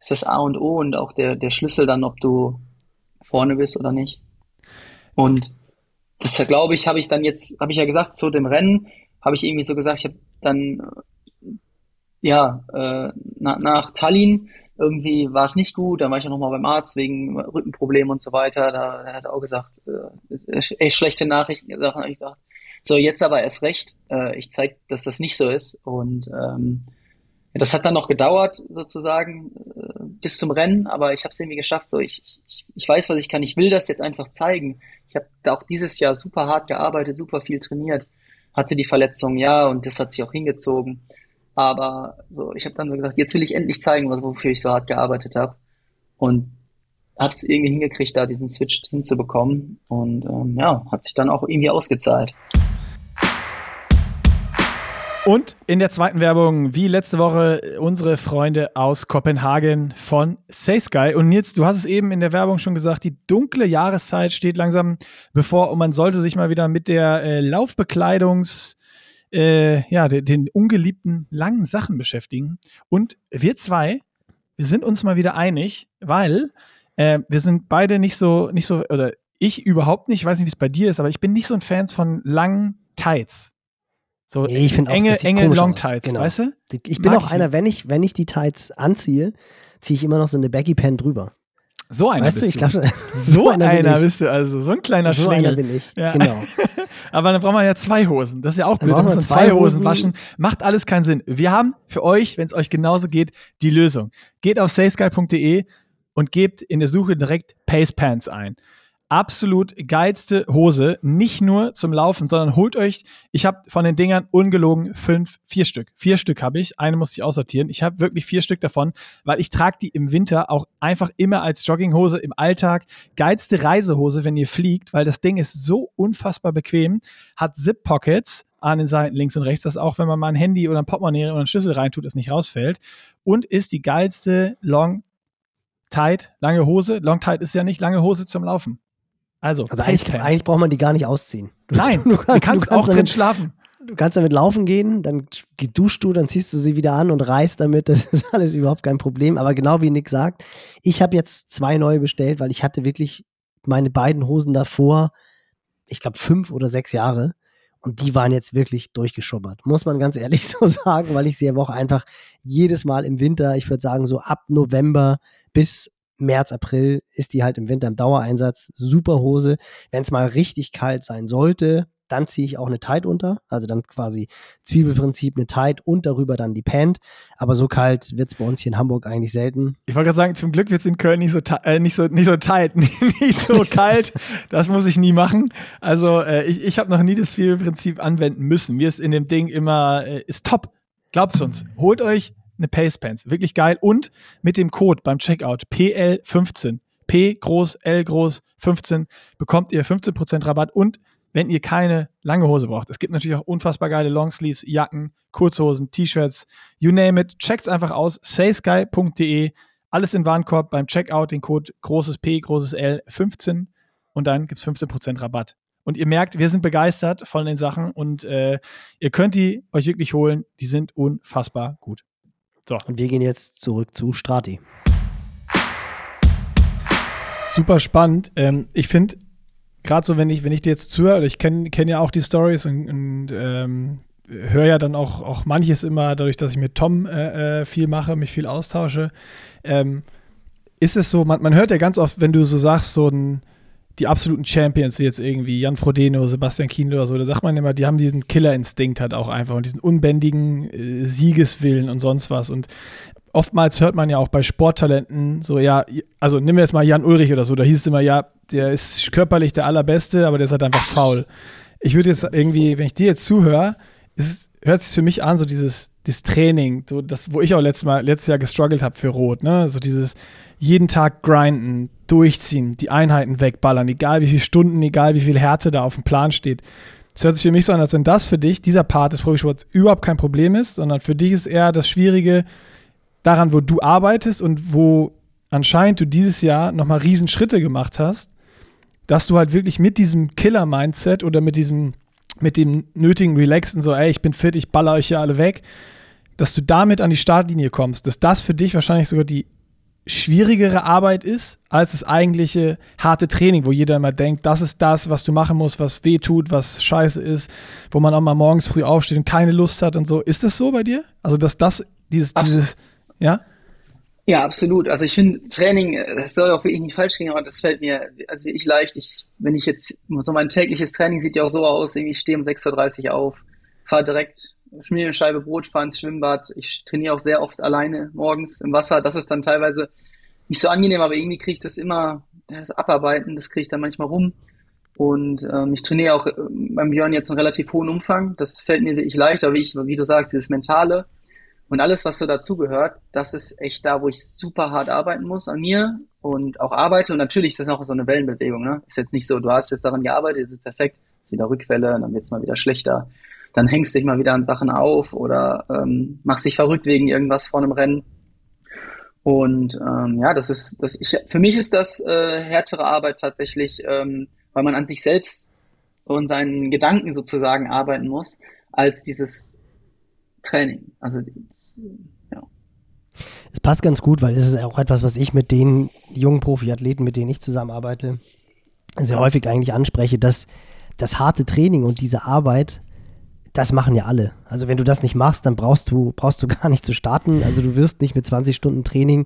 ist das A und O und auch der, der Schlüssel dann, ob du vorne bist oder nicht. Und das, glaube ich, habe ich dann jetzt, habe ich ja gesagt, zu dem Rennen, habe ich irgendwie so gesagt, ich habe dann ja, äh, na, nach Tallinn irgendwie war es nicht gut, dann war ich ja nochmal beim Arzt wegen Rückenproblemen und so weiter. Da, da hat er auch gesagt, äh, echt schlechte Nachrichten gesagt. ich gesagt, so jetzt aber erst recht. Äh, ich zeige, dass das nicht so ist. Und ähm, das hat dann noch gedauert, sozusagen, äh, bis zum Rennen, aber ich habe es irgendwie geschafft. So, ich, ich, ich weiß, was ich kann. Ich will das jetzt einfach zeigen. Ich habe auch dieses Jahr super hart gearbeitet, super viel trainiert, hatte die Verletzung, ja, und das hat sich auch hingezogen. Aber so, ich habe dann so gesagt, jetzt will ich endlich zeigen, wofür ich so hart gearbeitet habe. Und habe es irgendwie hingekriegt, da diesen Switch hinzubekommen. Und ähm, ja, hat sich dann auch irgendwie ausgezahlt. Und in der zweiten Werbung, wie letzte Woche, unsere Freunde aus Kopenhagen von SaySky. Und Nils, du hast es eben in der Werbung schon gesagt, die dunkle Jahreszeit steht langsam bevor und man sollte sich mal wieder mit der äh, Laufbekleidungs- äh, ja, den, den ungeliebten langen Sachen beschäftigen. Und wir zwei, wir sind uns mal wieder einig, weil äh, wir sind beide nicht so, nicht so, oder ich überhaupt nicht, ich weiß nicht, wie es bei dir ist, aber ich bin nicht so ein Fan von langen Tights. So nee, ich enge, auch, enge Long Tights, genau. weißt du? Ich bin Mag auch ich einer, wenn ich, wenn ich die Tights anziehe, ziehe ich immer noch so eine Baggy Pen drüber. So einer weißt bist du, ich. Glaub, so, (laughs) so einer, einer bist du, also so ein kleiner so Schlingel. So einer bin ich, ja. genau. (laughs) Aber dann braucht man ja zwei Hosen. Das ist ja auch blöd. Dann muss man zwei Hosen waschen. Macht alles keinen Sinn. Wir haben für euch, wenn es euch genauso geht, die Lösung. Geht auf salesguy.de und gebt in der Suche direkt Pace Pants ein absolut geilste Hose, nicht nur zum Laufen, sondern holt euch, ich habe von den Dingern ungelogen fünf, vier Stück. Vier Stück habe ich, eine muss ich aussortieren. Ich habe wirklich vier Stück davon, weil ich trage die im Winter auch einfach immer als Jogginghose im Alltag. Geilste Reisehose, wenn ihr fliegt, weil das Ding ist so unfassbar bequem, hat Zip-Pockets an den Seiten links und rechts, dass auch wenn man mal ein Handy oder ein Portemonnaie oder einen Schlüssel reintut, es nicht rausfällt. Und ist die geilste Long Tight, lange Hose. Long Tight ist ja nicht lange Hose zum Laufen. Also, also eigentlich, eigentlich, braucht man die gar nicht ausziehen. Du, Nein, (laughs) du, kannst, du kannst, auch damit, drin schlafen. Du kannst damit laufen gehen, dann duschst du, dann ziehst du sie wieder an und reist damit. Das ist (laughs) alles überhaupt kein Problem. Aber genau wie Nick sagt, ich habe jetzt zwei neue bestellt, weil ich hatte wirklich meine beiden Hosen davor, ich glaube fünf oder sechs Jahre. Und die waren jetzt wirklich durchgeschubbert. Muss man ganz ehrlich (laughs) so sagen, weil ich sie aber auch einfach jedes Mal im Winter, ich würde sagen so ab November bis März, April ist die halt im Winter im Dauereinsatz. Super Hose. Wenn es mal richtig kalt sein sollte, dann ziehe ich auch eine Tight unter. Also dann quasi Zwiebelprinzip eine Tight und darüber dann die Pant. Aber so kalt wird es bei uns hier in Hamburg eigentlich selten. Ich wollte gerade sagen, zum Glück wird es in Köln nicht so, äh, nicht so, nicht so tight, (laughs) nicht so kalt. Das muss ich nie machen. Also äh, ich, ich habe noch nie das Zwiebelprinzip anwenden müssen. Mir ist in dem Ding immer, äh, ist top. Glaubt's uns. Holt euch eine Pace Pants. Wirklich geil. Und mit dem Code beim Checkout PL15, P groß, L groß 15, bekommt ihr 15% Rabatt. Und wenn ihr keine lange Hose braucht, es gibt natürlich auch unfassbar geile Longsleeves, Jacken, Kurzhosen, T-Shirts, you name it. Checkt's einfach aus. saysky.de. Alles in Warenkorb beim Checkout, den Code großes P, großes L 15 und dann gibt es 15% Rabatt. Und ihr merkt, wir sind begeistert von den Sachen und äh, ihr könnt die euch wirklich holen. Die sind unfassbar gut. So. Und wir gehen jetzt zurück zu Strati. Super spannend. Ähm, ich finde gerade so, wenn ich, wenn ich dir jetzt zuhöre, ich kenne kenn ja auch die Stories und, und ähm, höre ja dann auch, auch manches immer, dadurch, dass ich mit Tom äh, äh, viel mache, mich viel austausche. Ähm, ist es so, man, man hört ja ganz oft, wenn du so sagst, so ein, die absoluten Champions, wie jetzt irgendwie Jan Frodeno, Sebastian Kienle oder so, da sagt man immer, die haben diesen Killerinstinkt halt auch einfach und diesen unbändigen äh, Siegeswillen und sonst was. Und oftmals hört man ja auch bei Sporttalenten so, ja, also nehmen wir jetzt mal Jan Ulrich oder so, da hieß es immer, ja, der ist körperlich der Allerbeste, aber der ist halt einfach faul. Ich würde jetzt irgendwie, wenn ich dir jetzt zuhöre, ist, hört sich für mich an, so dieses, dieses Training, so das, wo ich auch letztes Mal, letztes Jahr gestruggelt habe für Rot, ne? So dieses jeden Tag grinden, durchziehen, die Einheiten wegballern, egal wie viele Stunden, egal wie viel Härte da auf dem Plan steht. Es hört sich für mich so an, als wenn das für dich, dieser Part des Profisports, überhaupt kein Problem ist, sondern für dich ist eher das Schwierige daran, wo du arbeitest und wo anscheinend du dieses Jahr nochmal Riesenschritte gemacht hast, dass du halt wirklich mit diesem Killer-Mindset oder mit diesem, mit dem nötigen Relaxen, so, ey, ich bin fit, ich baller euch ja alle weg, dass du damit an die Startlinie kommst, dass das für dich wahrscheinlich sogar die schwierigere Arbeit ist als das eigentliche harte Training, wo jeder immer denkt, das ist das, was du machen musst, was weh tut, was scheiße ist, wo man auch mal morgens früh aufsteht und keine Lust hat und so. Ist das so bei dir? Also, dass das, dieses, dieses, ja? Ja, absolut. Also ich finde Training, das soll auch wirklich nicht falsch gehen, aber das fällt mir, also wie ich leicht. Ich, wenn ich jetzt, so mein tägliches Training sieht ja auch so aus, irgendwie ich stehe um 6.30 Uhr auf, fahre direkt, schmier eine Scheibe Brot, fahre ins Schwimmbad. Ich trainiere auch sehr oft alleine morgens im Wasser. Das ist dann teilweise nicht so angenehm, aber irgendwie kriege ich das immer, das Abarbeiten, das kriege ich dann manchmal rum. Und ähm, ich trainiere auch äh, beim Björn jetzt einen relativ hohen Umfang. Das fällt mir wirklich leicht, aber wie, ich, wie du sagst, dieses Mentale, und alles, was so dazugehört, das ist echt da, wo ich super hart arbeiten muss an mir und auch arbeite. Und natürlich ist das noch so eine Wellenbewegung. Ne? Ist jetzt nicht so, du hast jetzt daran gearbeitet, es ist perfekt, ist wieder Rückwelle, dann wird es mal wieder schlechter. Dann hängst du dich mal wieder an Sachen auf oder ähm, machst dich verrückt wegen irgendwas vor einem Rennen. Und ähm, ja, das ist, das ich, für mich ist das äh, härtere Arbeit tatsächlich, ähm, weil man an sich selbst und seinen Gedanken sozusagen arbeiten muss, als dieses Training. Also ja. Es passt ganz gut, weil es ist auch etwas, was ich mit den jungen Profiathleten, mit denen ich zusammenarbeite, sehr häufig eigentlich anspreche, dass das harte Training und diese Arbeit, das machen ja alle. Also wenn du das nicht machst, dann brauchst du, brauchst du (laughs) gar nicht zu starten. Also du wirst nicht mit 20 Stunden Training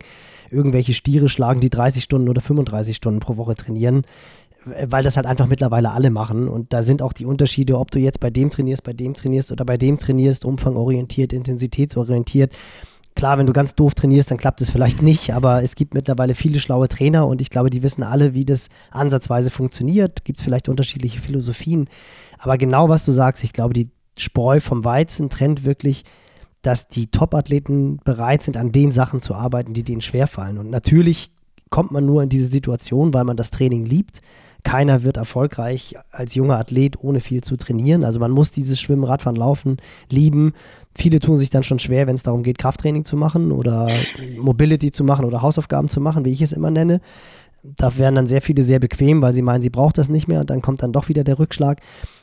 irgendwelche Stiere schlagen, die 30 Stunden oder 35 Stunden pro Woche trainieren weil das halt einfach mittlerweile alle machen. Und da sind auch die Unterschiede, ob du jetzt bei dem trainierst, bei dem trainierst oder bei dem trainierst, umfangorientiert, intensitätsorientiert. Klar, wenn du ganz doof trainierst, dann klappt es vielleicht nicht, aber es gibt mittlerweile viele schlaue Trainer und ich glaube, die wissen alle, wie das ansatzweise funktioniert. Gibt es vielleicht unterschiedliche Philosophien. Aber genau was du sagst, ich glaube, die Spreu vom Weizen trennt wirklich, dass die Top-Athleten bereit sind, an den Sachen zu arbeiten, die denen schwerfallen. Und natürlich kommt man nur in diese Situation, weil man das Training liebt. Keiner wird erfolgreich als junger Athlet, ohne viel zu trainieren. Also man muss dieses Schwimmen, Radfahren, Laufen lieben. Viele tun sich dann schon schwer, wenn es darum geht, Krafttraining zu machen oder Mobility zu machen oder Hausaufgaben zu machen, wie ich es immer nenne. Da werden dann sehr viele sehr bequem, weil sie meinen, sie braucht das nicht mehr und dann kommt dann doch wieder der Rückschlag.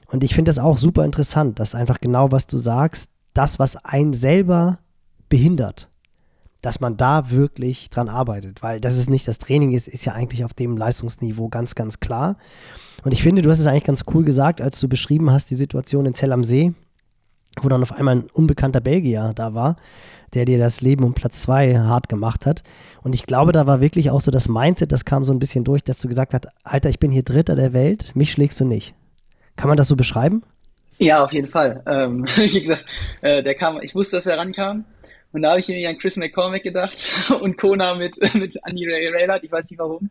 Und ich finde das auch super interessant, dass einfach genau, was du sagst, das, was einen selber behindert, dass man da wirklich dran arbeitet, weil das ist nicht das Training ist, ist ja eigentlich auf dem Leistungsniveau ganz, ganz klar. Und ich finde, du hast es eigentlich ganz cool gesagt, als du beschrieben hast, die Situation in Zell am See, wo dann auf einmal ein unbekannter Belgier da war, der dir das Leben um Platz zwei hart gemacht hat. Und ich glaube, da war wirklich auch so das Mindset, das kam so ein bisschen durch, dass du gesagt hast, Alter, ich bin hier Dritter der Welt, mich schlägst du nicht. Kann man das so beschreiben? Ja, auf jeden Fall. Ähm, (laughs) gesagt, äh, der kam, ich wusste, dass er rankam und da habe ich irgendwie an Chris McCormick gedacht (laughs) und Kona mit, (laughs) mit Andy Raylard, ich weiß nicht warum.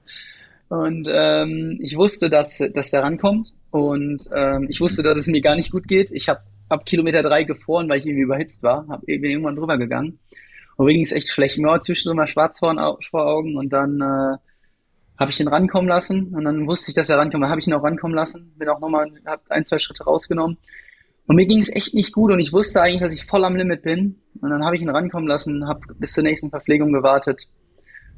Und ähm, ich wusste, dass, dass der rankommt und ähm, ich wusste, dass es mir gar nicht gut geht. Ich habe ab Kilometer drei gefroren, weil ich irgendwie überhitzt war, hab, bin irgendwann drüber gegangen. Und mir ging es echt schlecht. Mir war zwischendurch mal schwarz vor Augen und dann äh, habe ich ihn rankommen lassen und dann wusste ich, dass er rankommt. Dann habe ich ihn auch rankommen lassen, bin auch nochmal, habe ein, zwei Schritte rausgenommen und mir ging es echt nicht gut und ich wusste eigentlich, dass ich voll am Limit bin. Und dann habe ich ihn rankommen lassen, habe bis zur nächsten Verpflegung gewartet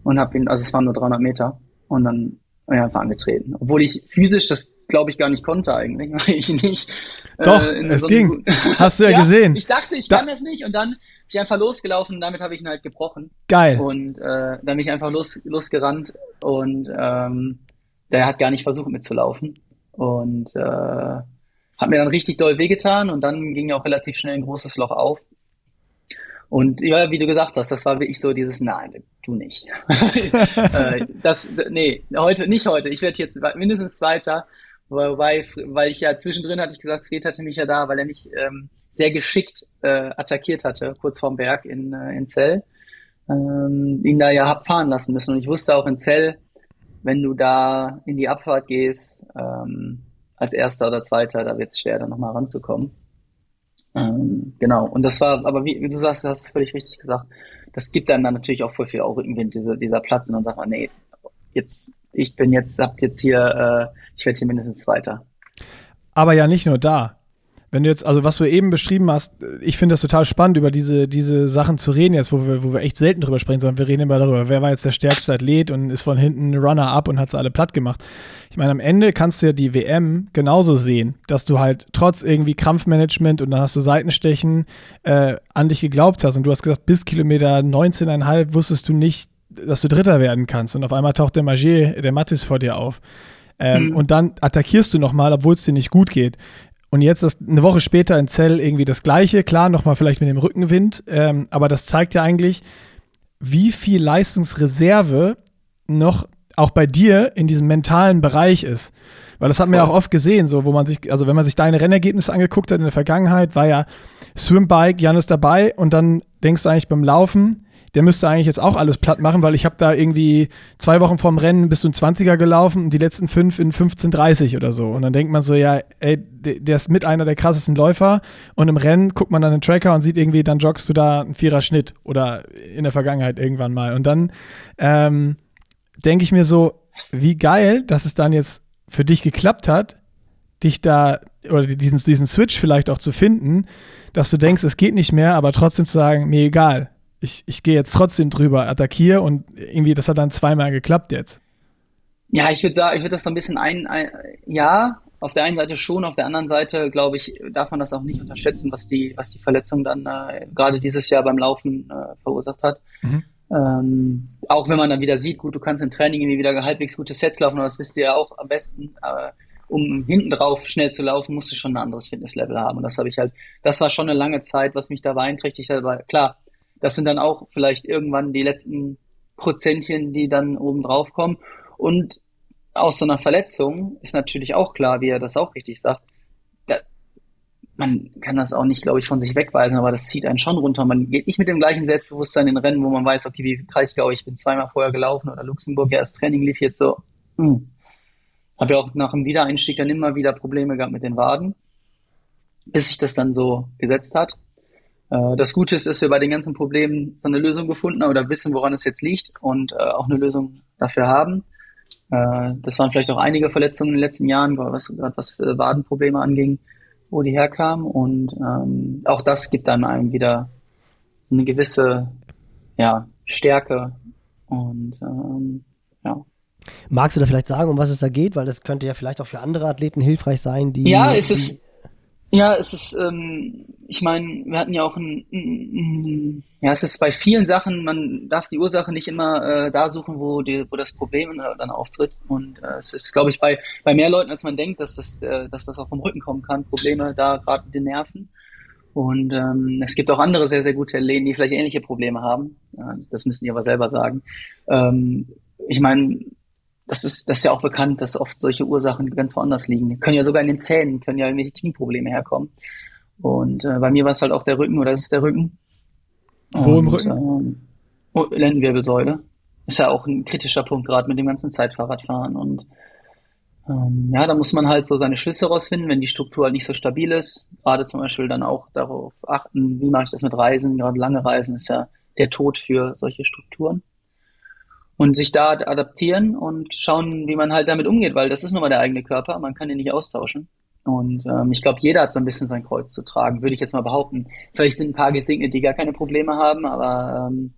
und habe ihn, also es waren nur 300 Meter und dann ja, einfach angetreten. Obwohl ich physisch das glaube ich gar nicht konnte eigentlich, (laughs) weil ich nicht. Doch, äh, es so ging. Hast du ja, (laughs) ja, gesehen. Ich dachte, ich da kann das nicht und dann bin einfach losgelaufen und damit habe ich ihn halt gebrochen. Geil. Und äh, dann bin ich einfach los, losgerannt und ähm, der hat gar nicht versucht mitzulaufen. und äh, hat mir dann richtig doll wehgetan und dann ging auch relativ schnell ein großes Loch auf. Und ja, wie du gesagt hast, das war wirklich so dieses, nein, du nicht. (laughs) Äh, das, nee, heute, nicht heute. Ich werde jetzt mindestens Zweiter. Wobei, weil ich ja zwischendrin hatte ich gesagt, Fred hatte mich ja da, weil er mich ähm, sehr geschickt äh, attackiert hatte, kurz vorm Berg in, äh, in Zell. Ähm, ihn da ja hab fahren lassen müssen. Und ich wusste auch in Zell, wenn du da in die Abfahrt gehst, ähm, als Erster oder Zweiter, da wird es schwer, da nochmal ranzukommen. Ähm, genau, und das war, aber wie, wie du sagst, hast du völlig richtig gesagt, das gibt einem dann natürlich auch voll viel auch Rückenwind, diese, dieser Platz, und dann sagt man, nee, jetzt, ich bin jetzt, habt jetzt hier, äh, ich werde hier mindestens Zweiter. Aber ja nicht nur da. Wenn du jetzt, also was du eben beschrieben hast, ich finde das total spannend, über diese, diese Sachen zu reden jetzt, wo wir, wo wir echt selten drüber sprechen, sondern wir reden immer darüber, wer war jetzt der stärkste Athlet und ist von hinten Runner-up und hat sie alle platt gemacht. Ich meine, am Ende kannst du ja die WM genauso sehen, dass du halt trotz irgendwie Krampfmanagement und dann hast du Seitenstechen äh, an dich geglaubt hast und du hast gesagt, bis Kilometer 19,5 wusstest du nicht, dass du Dritter werden kannst und auf einmal taucht der Magier, der Mattis vor dir auf. Ähm, mhm. Und dann attackierst du nochmal, obwohl es dir nicht gut geht. Und jetzt ist eine Woche später in Zell irgendwie das Gleiche. Klar, nochmal vielleicht mit dem Rückenwind. Ähm, aber das zeigt ja eigentlich, wie viel Leistungsreserve noch auch bei dir in diesem mentalen Bereich ist. Weil das hat man ja auch oft gesehen, so wo man sich, also wenn man sich deine Rennergebnisse angeguckt hat in der Vergangenheit, war ja Swimbike, Jan ist dabei und dann denkst du eigentlich beim Laufen, der müsste eigentlich jetzt auch alles platt machen, weil ich habe da irgendwie zwei Wochen vorm Rennen bis zum 20er gelaufen und die letzten fünf in 15,30 oder so. Und dann denkt man so, ja, ey, der ist mit einer der krassesten Läufer und im Rennen guckt man dann den Tracker und sieht irgendwie, dann joggst du da einen Vierer Schnitt oder in der Vergangenheit irgendwann mal. Und dann ähm, denke ich mir so, wie geil, dass es dann jetzt für dich geklappt hat, dich da oder diesen, diesen Switch vielleicht auch zu finden, dass du denkst, es geht nicht mehr, aber trotzdem zu sagen, mir egal, ich, ich gehe jetzt trotzdem drüber, attackiere und irgendwie, das hat dann zweimal geklappt jetzt. Ja, ich würde sagen, ich würde das so ein bisschen ein, ein, ja, auf der einen Seite schon, auf der anderen Seite, glaube ich, darf man das auch nicht unterschätzen, was die, was die Verletzung dann äh, gerade dieses Jahr beim Laufen äh, verursacht hat. Mhm. Ähm, auch wenn man dann wieder sieht, gut, du kannst im Training irgendwie wieder halbwegs gute Sets laufen, aber das wisst ihr ja auch am besten. Aber um hinten drauf schnell zu laufen, musst du schon ein anderes Fitnesslevel haben. Und das habe ich halt, das war schon eine lange Zeit, was mich da beeinträchtigt hat. Aber klar, das sind dann auch vielleicht irgendwann die letzten Prozentchen, die dann oben drauf kommen. Und aus so einer Verletzung ist natürlich auch klar, wie er das auch richtig sagt, da, man kann das auch nicht, glaube ich, von sich wegweisen, aber das zieht einen schon runter. Man geht nicht mit dem gleichen Selbstbewusstsein in Rennen, wo man weiß, okay, wie Kraichgau, ich bin zweimal vorher gelaufen oder Luxemburg, ja, das Training lief jetzt so. Hm. Habe ja auch nach dem Wiedereinstieg dann immer wieder Probleme gehabt mit den Waden, bis sich das dann so gesetzt hat. Äh, das Gute ist, dass wir bei den ganzen Problemen so eine Lösung gefunden haben oder wissen, woran es jetzt liegt und äh, auch eine Lösung dafür haben. Äh, das waren vielleicht auch einige Verletzungen in den letzten Jahren, was, was Wadenprobleme anging, wo die herkamen. Und ähm, auch das gibt dann einem wieder eine gewisse ja, Stärke. Und ähm, ja. Magst du da vielleicht sagen, um was es da geht? Weil das könnte ja vielleicht auch für andere Athleten hilfreich sein, die. Ja, es ist ja, es ist, ähm, ich meine, wir hatten ja auch ein, ein, ein, ja, es ist bei vielen Sachen, man darf die Ursache nicht immer äh, da suchen, wo, die, wo das Problem dann auftritt. Und äh, es ist, glaube ich, bei, bei mehr Leuten, als man denkt, dass das, äh, dass das auch vom Rücken kommen kann, Probleme da gerade mit den Nerven. Und ähm, es gibt auch andere sehr, sehr gute Athleten, die vielleicht ähnliche Probleme haben. Ja, das müssen die aber selber sagen. Ähm, ich meine, das ist, das ist ja auch bekannt, dass oft solche Ursachen ganz woanders liegen. Die können ja sogar in den Zähnen, können ja irgendwelche Knieprobleme herkommen. Und äh, bei mir war es halt auch der Rücken oder das ist der Rücken. Wo Und, im Rücken? Ähm, oh, Lendenwirbelsäule. Ist ja auch ein kritischer Punkt, gerade mit dem ganzen Zeitfahrradfahren. Und ähm, ja, da muss man halt so seine Schlüsse rausfinden, wenn die Struktur halt nicht so stabil ist. Gerade zum Beispiel dann auch darauf achten, wie mache ich das mit Reisen. Gerade lange Reisen ist ja der Tod für solche Strukturen und sich da adaptieren und schauen, wie man halt damit umgeht, weil das ist nun mal der eigene Körper, man kann ihn nicht austauschen. Und ähm, ich glaube, jeder hat so ein bisschen sein Kreuz zu tragen, würde ich jetzt mal behaupten. Vielleicht sind ein paar gesegnet, die gar keine Probleme haben, aber ähm,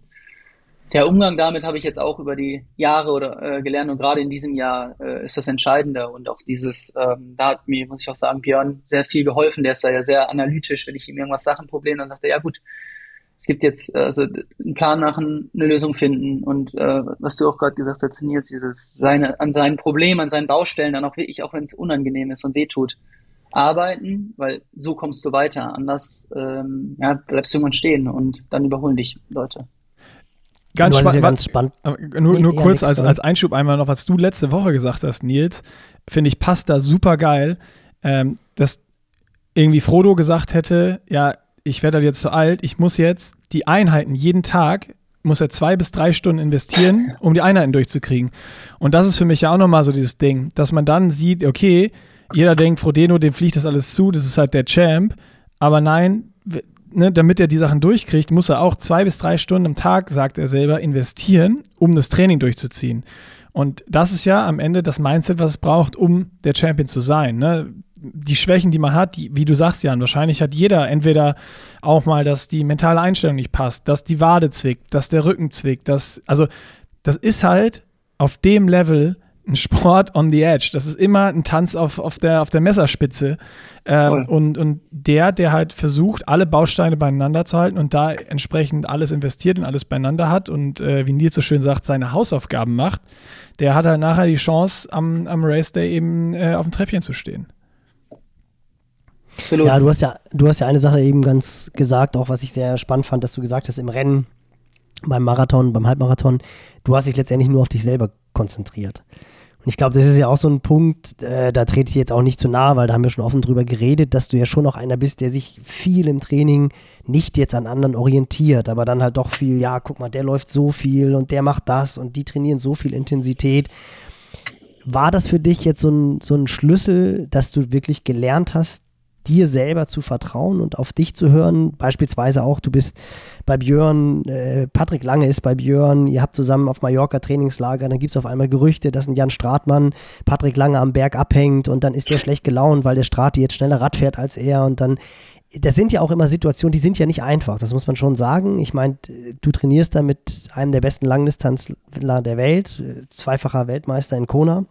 der Umgang damit habe ich jetzt auch über die Jahre oder äh, gelernt und gerade in diesem Jahr äh, ist das Entscheidende und auch dieses, ähm, da hat mir, muss ich auch sagen, Björn sehr viel geholfen, der ist da ja sehr analytisch, wenn ich ihm irgendwas sage, ein Problem, dann sagt er, ja gut, es gibt jetzt also einen Plan machen, eine Lösung finden und äh, was du auch gerade gesagt hast, Nils, dieses seine an seinen Problemen, an seinen Baustellen dann auch wirklich, auch wenn es unangenehm ist und wehtut, arbeiten, weil so kommst du weiter. Anders ähm, ja, bleibst du irgendwann stehen und dann überholen dich Leute. Ganz, spa ja ganz spannend. Nur, nur nee, kurz als, als Einschub einmal noch, was du letzte Woche gesagt hast, Nils, finde ich, passt da super geil, ähm, dass irgendwie Frodo gesagt hätte, ja, ich werde halt jetzt zu alt, ich muss jetzt die Einheiten jeden Tag, muss er zwei bis drei Stunden investieren, (laughs) um die Einheiten durchzukriegen. Und das ist für mich ja auch nochmal so dieses Ding, dass man dann sieht, okay, jeder denkt, Frodeno, dem fliegt das alles zu, das ist halt der Champ. Aber nein, ne, damit er die Sachen durchkriegt, muss er auch zwei bis drei Stunden am Tag, sagt er selber, investieren, um das Training durchzuziehen. Und das ist ja am Ende das Mindset, was es braucht, um der Champion zu sein. Ne? Die Schwächen, die man hat, die, wie du sagst, Jan, wahrscheinlich hat jeder entweder auch mal, dass die mentale Einstellung nicht passt, dass die Wade zwickt, dass der Rücken zwickt, dass, also das ist halt auf dem Level ein Sport on the edge. Das ist immer ein Tanz auf, auf, der, auf der Messerspitze. Ähm, und, und der, der halt versucht, alle Bausteine beieinander zu halten und da entsprechend alles investiert und alles beieinander hat und äh, wie Nils so schön sagt, seine Hausaufgaben macht, der hat halt nachher die Chance, am, am Race Day eben äh, auf dem Treppchen zu stehen. Absolut. Ja, du hast ja, du hast ja eine Sache eben ganz gesagt, auch was ich sehr spannend fand, dass du gesagt hast, im Rennen, beim Marathon, beim Halbmarathon, du hast dich letztendlich nur auf dich selber konzentriert. Und ich glaube, das ist ja auch so ein Punkt, äh, da trete ich jetzt auch nicht zu nahe, weil da haben wir schon offen drüber geredet, dass du ja schon auch einer bist, der sich viel im Training nicht jetzt an anderen orientiert, aber dann halt doch viel, ja, guck mal, der läuft so viel und der macht das und die trainieren so viel Intensität. War das für dich jetzt so ein, so ein Schlüssel, dass du wirklich gelernt hast, dir selber zu vertrauen und auf dich zu hören. Beispielsweise auch, du bist bei Björn, äh, Patrick Lange ist bei Björn, ihr habt zusammen auf Mallorca Trainingslager, dann gibt es auf einmal Gerüchte, dass ein Jan Stratmann Patrick Lange am Berg abhängt und dann ist der schlecht gelaunt, weil der Strati jetzt schneller Rad fährt als er und dann das sind ja auch immer Situationen, die sind ja nicht einfach, das muss man schon sagen. Ich meine, du trainierst da mit einem der besten Langdistanzler der Welt, zweifacher Weltmeister in Kona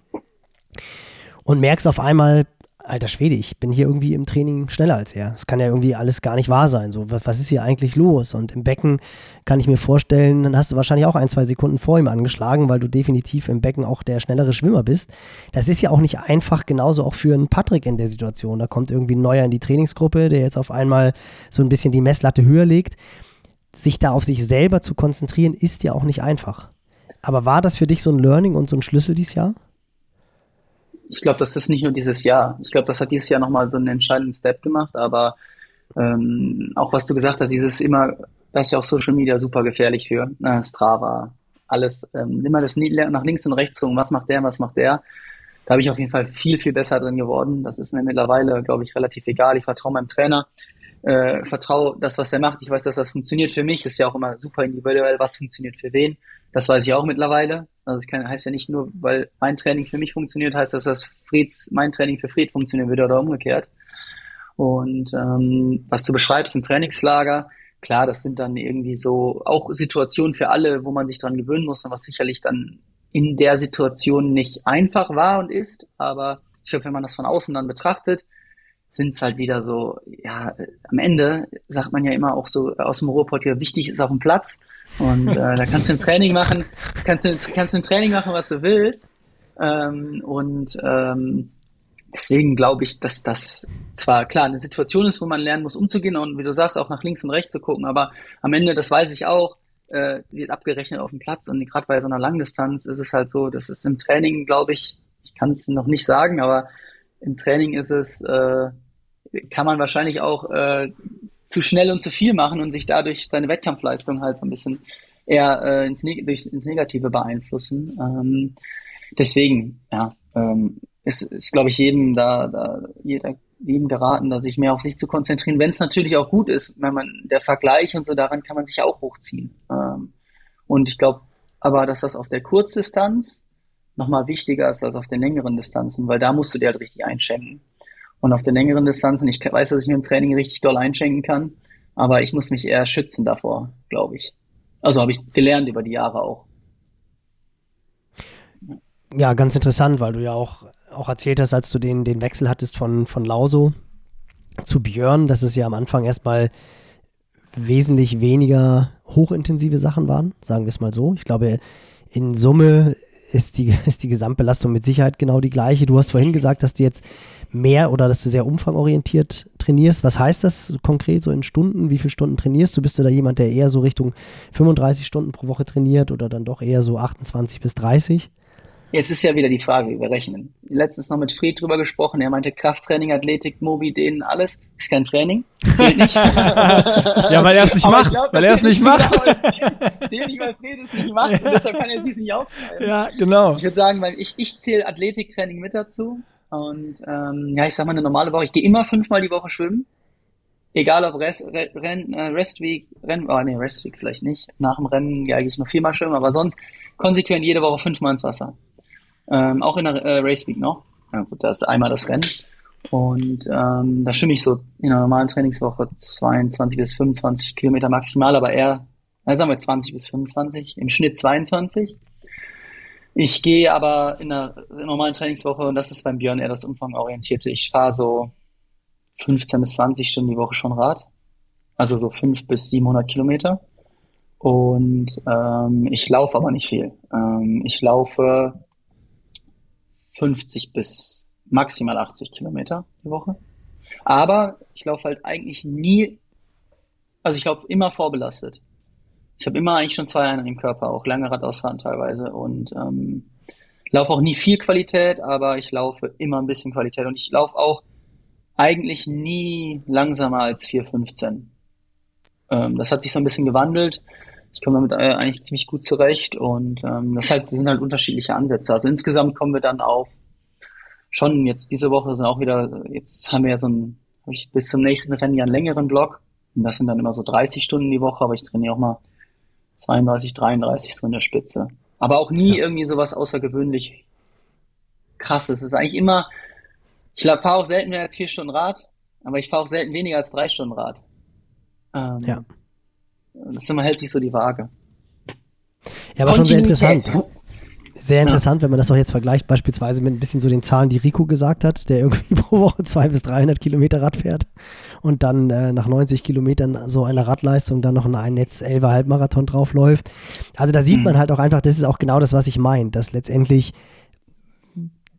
und merkst auf einmal, alter Schwede, ich bin hier irgendwie im Training schneller als er. Das kann ja irgendwie alles gar nicht wahr sein. So, was ist hier eigentlich los? Und im Becken kann ich mir vorstellen, dann hast du wahrscheinlich auch ein, zwei Sekunden vor ihm angeschlagen, weil du definitiv im Becken auch der schnellere Schwimmer bist. Das ist ja auch nicht einfach, genauso auch für einen Patrick in der Situation. Da kommt irgendwie ein Neuer in die Trainingsgruppe, der jetzt auf einmal so ein bisschen die Messlatte höher legt. Sich da auf sich selber zu konzentrieren, ist ja auch nicht einfach. Aber war das für dich so ein Learning und so ein Schlüssel dieses Jahr? Ich glaube, das ist nicht nur dieses Jahr. Ich glaube, das hat dieses Jahr nochmal so einen entscheidenden Step gemacht, aber ähm, auch was du gesagt hast, dieses immer, da ist ja auch Social Media super gefährlich für, äh, Strava, alles, ähm, immer das nach links und rechts rum, was macht der, was macht der. Da habe ich auf jeden Fall viel, viel besser drin geworden. Das ist mir mittlerweile, glaube ich, relativ egal. Ich vertraue meinem Trainer, äh, vertraue das, was er macht. Ich weiß, dass das funktioniert für mich. Ist ja auch immer super individuell, was funktioniert für wen. Das weiß ich auch mittlerweile. Also es kann, heißt ja nicht nur, weil mein Training für mich funktioniert, heißt das, dass Frieds, mein Training für Fried funktionieren würde oder umgekehrt. Und ähm, was du beschreibst im Trainingslager, klar, das sind dann irgendwie so auch Situationen für alle, wo man sich dran gewöhnen muss und was sicherlich dann in der Situation nicht einfach war und ist. Aber ich glaube, wenn man das von außen dann betrachtet, sind es halt wieder so, ja, am Ende sagt man ja immer auch so aus dem Ruhrpott hier, wichtig ist auf dem Platz. Und äh, da kannst du ein Training machen, kannst du, kannst du ein Training machen, was du willst. Ähm, und ähm, deswegen glaube ich, dass das zwar klar eine Situation ist, wo man lernen muss, umzugehen und wie du sagst, auch nach links und rechts zu gucken, aber am Ende, das weiß ich auch, äh, wird abgerechnet auf dem Platz und gerade bei so einer Langdistanz ist es halt so, das ist im Training, glaube ich, ich kann es noch nicht sagen, aber im Training ist es, äh, kann man wahrscheinlich auch äh, zu schnell und zu viel machen und sich dadurch seine Wettkampfleistung halt so ein bisschen eher äh, ins, Neg ins Negative beeinflussen. Ähm, deswegen, ja, ähm, ist, ist glaube ich, jedem da, da jeder, jedem geraten, da sich mehr auf sich zu konzentrieren, wenn es natürlich auch gut ist, wenn man der Vergleich und so daran kann man sich auch hochziehen. Ähm, und ich glaube aber, dass das auf der Kurzdistanz nochmal wichtiger ist als auf den längeren Distanzen, weil da musst du dir halt richtig einschenken. Und auf den längeren Distanzen, ich weiß, dass ich mir im Training richtig doll einschenken kann, aber ich muss mich eher schützen davor, glaube ich. Also habe ich gelernt über die Jahre auch. Ja, ganz interessant, weil du ja auch, auch erzählt hast, als du den, den Wechsel hattest von, von Lauso zu Björn, dass es ja am Anfang erstmal wesentlich weniger hochintensive Sachen waren, sagen wir es mal so. Ich glaube, in Summe ist die, (laughs) ist die Gesamtbelastung mit Sicherheit genau die gleiche. Du hast vorhin gesagt, dass du jetzt mehr oder dass du sehr umfangorientiert trainierst. Was heißt das konkret so in Stunden? Wie viele Stunden trainierst du? Bist du da jemand, der eher so Richtung 35 Stunden pro Woche trainiert oder dann doch eher so 28 bis 30? Jetzt ist ja wieder die Frage, wie wir rechnen. Letztens noch mit Fried drüber gesprochen. Er meinte Krafttraining, Athletik, Mobi, Dehnen, alles ist kein Training. Zählt nicht. (laughs) ja, weil er es nicht Aber macht. Glaub, weil er (laughs) es nicht macht. Zählt nicht, weil Fried es nicht macht. Und deshalb kann er sich nicht aufschreiben. Ja, genau. Ich würde sagen, weil ich, ich zähle Athletiktraining mit dazu. Und ähm, ja, ich sag mal eine normale Woche. Ich gehe immer fünfmal die Woche schwimmen. Egal ob Rest, Renn, äh, Restweek, Renn, oh nee, Restweek vielleicht nicht. Nach dem Rennen gehe ich noch viermal schwimmen, aber sonst konsequent jede Woche fünfmal ins Wasser. Ähm, auch in der äh, Raceweek noch. Ja gut, da ist einmal das Rennen. Und ähm, da schwimme ich so in einer normalen Trainingswoche 22 bis 25 Kilometer maximal, aber eher, also sagen wir 20 bis 25, im Schnitt 22. Ich gehe aber in einer normalen Trainingswoche, und das ist beim Björn eher das umfangorientierte, ich fahre so 15 bis 20 Stunden die Woche schon Rad. Also so 5 bis 700 Kilometer. Und ähm, ich laufe aber nicht viel. Ähm, ich laufe 50 bis maximal 80 Kilometer die Woche. Aber ich laufe halt eigentlich nie, also ich laufe immer vorbelastet. Ich habe immer eigentlich schon zwei Einheiten im Körper, auch lange Radausfahren teilweise und ähm, laufe auch nie viel Qualität, aber ich laufe immer ein bisschen Qualität und ich laufe auch eigentlich nie langsamer als 4,15. Ähm, das hat sich so ein bisschen gewandelt. Ich komme damit äh, eigentlich ziemlich gut zurecht und ähm, das, halt, das sind halt unterschiedliche Ansätze. Also insgesamt kommen wir dann auf schon jetzt diese Woche sind auch wieder, jetzt haben wir ja so ein, hab ich bis zum nächsten Rennen ja einen längeren Block. Und das sind dann immer so 30 Stunden die Woche, aber ich trainiere auch mal 32, 33 so in der Spitze. Aber auch nie ja. irgendwie sowas außergewöhnlich krasses. Es ist eigentlich immer, ich fahre auch selten mehr als vier Stunden Rad, aber ich fahre auch selten weniger als drei Stunden Rad. Ähm, ja. Das immer hält sich so die Waage. Ja, aber schon sehr interessant. Sehr interessant, ja. wenn man das auch jetzt vergleicht, beispielsweise mit ein bisschen so den Zahlen, die Rico gesagt hat, der irgendwie (laughs) pro Woche 200 bis 300 Kilometer Rad fährt und dann äh, nach 90 Kilometern so einer Radleistung dann noch ein Netz 11 Halbmarathon draufläuft. Also da sieht mhm. man halt auch einfach, das ist auch genau das, was ich meine, dass letztendlich